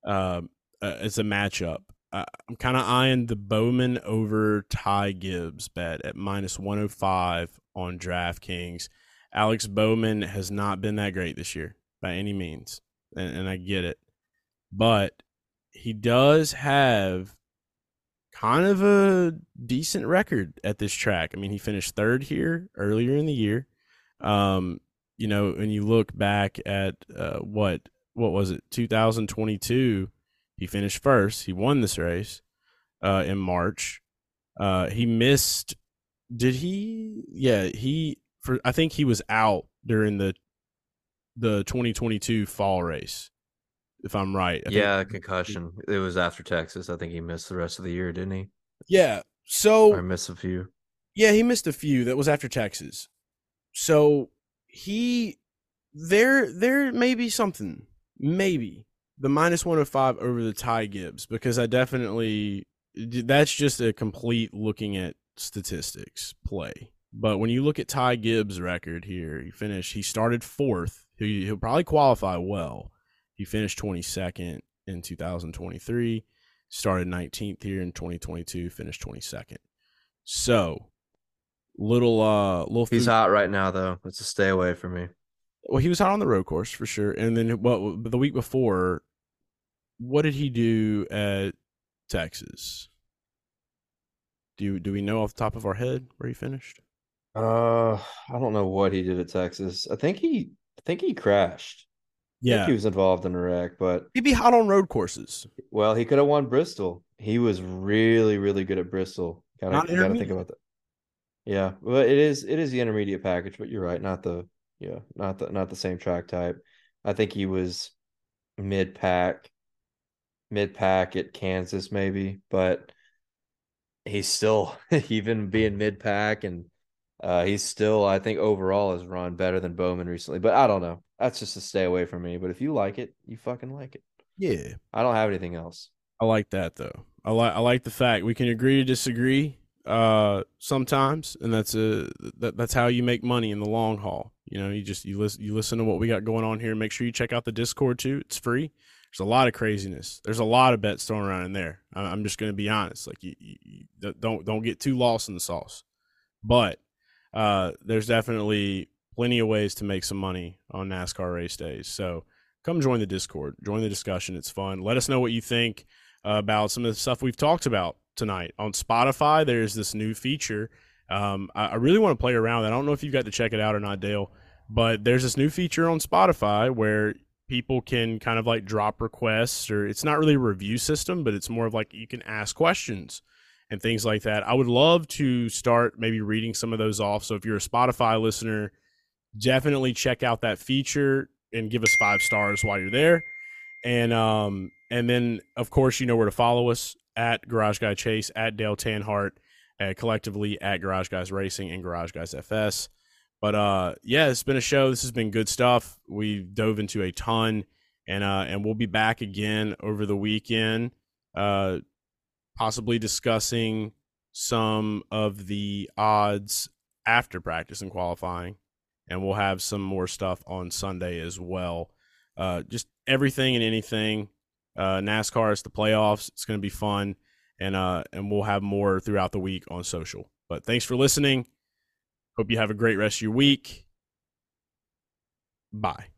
um, uh, it's a matchup. Uh, I'm kind of eyeing the Bowman over Ty Gibbs bet at minus 105 on DraftKings. Alex Bowman has not been that great this year by any means, and, and I get it, but he does have kind of a decent record at this track. I mean, he finished third here earlier in the year. Um, you know, when you look back at uh, what what was it, 2022, he finished first. He won this race uh, in March. Uh, he missed. Did he? Yeah, he. For I think he was out during the the 2022 fall race. If I'm right. I think- yeah, concussion. It was after Texas. I think he missed the rest of the year, didn't he? Yeah. So I missed a few. Yeah, he missed a few. That was after Texas. So he there there may be something. Maybe. The minus 105 over the Ty Gibbs because I definitely that's just a complete looking at statistics play. But when you look at Ty Gibbs' record here, he finished he started fourth. He, he'll probably qualify well. He finished 22nd in 2023, started 19th here in 2022, finished 22nd. So, little uh little He's hot right now though. It's a stay away from me. well, he was hot on the road course for sure. And then what the week before, what did he do at Texas? Do you, do we know off the top of our head where he finished? Uh, I don't know what he did at Texas. I think he, I think he crashed. I think Yeah, he was involved in a wreck, but he'd be hot on road courses. well, he could have won Bristol. He was really, really good at Bristol. Gotta, Not gotta think about that. Yeah, but it is, it is the intermediate package, but you're right, not the, yeah, not the, not the same track type. I think he was mid pack, mid pack at Kansas maybe, but he's still even being mid pack and uh, he's still, I think, overall has run better than Bowman recently. But I don't know. That's just a stay away from me. But if you like it, you fucking like it. Yeah, I don't have anything else. I like that though. I like I like the fact we can agree to disagree uh sometimes and that's a that, that's how you make money in the long haul. You know, you just you listen you listen to what we got going on here. Make sure you check out the Discord too. It's free. There's a lot of craziness. There's a lot of bets thrown around in there. I'm just going to be honest. Like you, you, don't don't get too lost in the sauce. But uh, there's definitely plenty of ways to make some money on NASCAR race days. So come join the Discord, join the discussion. It's fun. Let us know what you think about some of the stuff we've talked about tonight on Spotify. There's this new feature. Um, I, I really want to play around. I don't know if you've got to check it out or not, Dale. But there's this new feature on Spotify where people can kind of like drop requests or it's not really a review system but it's more of like you can ask questions and things like that i would love to start maybe reading some of those off so if you're a spotify listener definitely check out that feature and give us five stars while you're there and um and then of course you know where to follow us at garage guy chase at dale tanhart collectively at garage guys racing and garage guys fs but uh, yeah, it's been a show. This has been good stuff. We dove into a ton, and uh, and we'll be back again over the weekend, uh, possibly discussing some of the odds after practice and qualifying, and we'll have some more stuff on Sunday as well. Uh, just everything and anything. Uh, NASCAR is the playoffs. It's going to be fun, and uh, and we'll have more throughout the week on social. But thanks for listening. Hope you have a great rest of your week. Bye.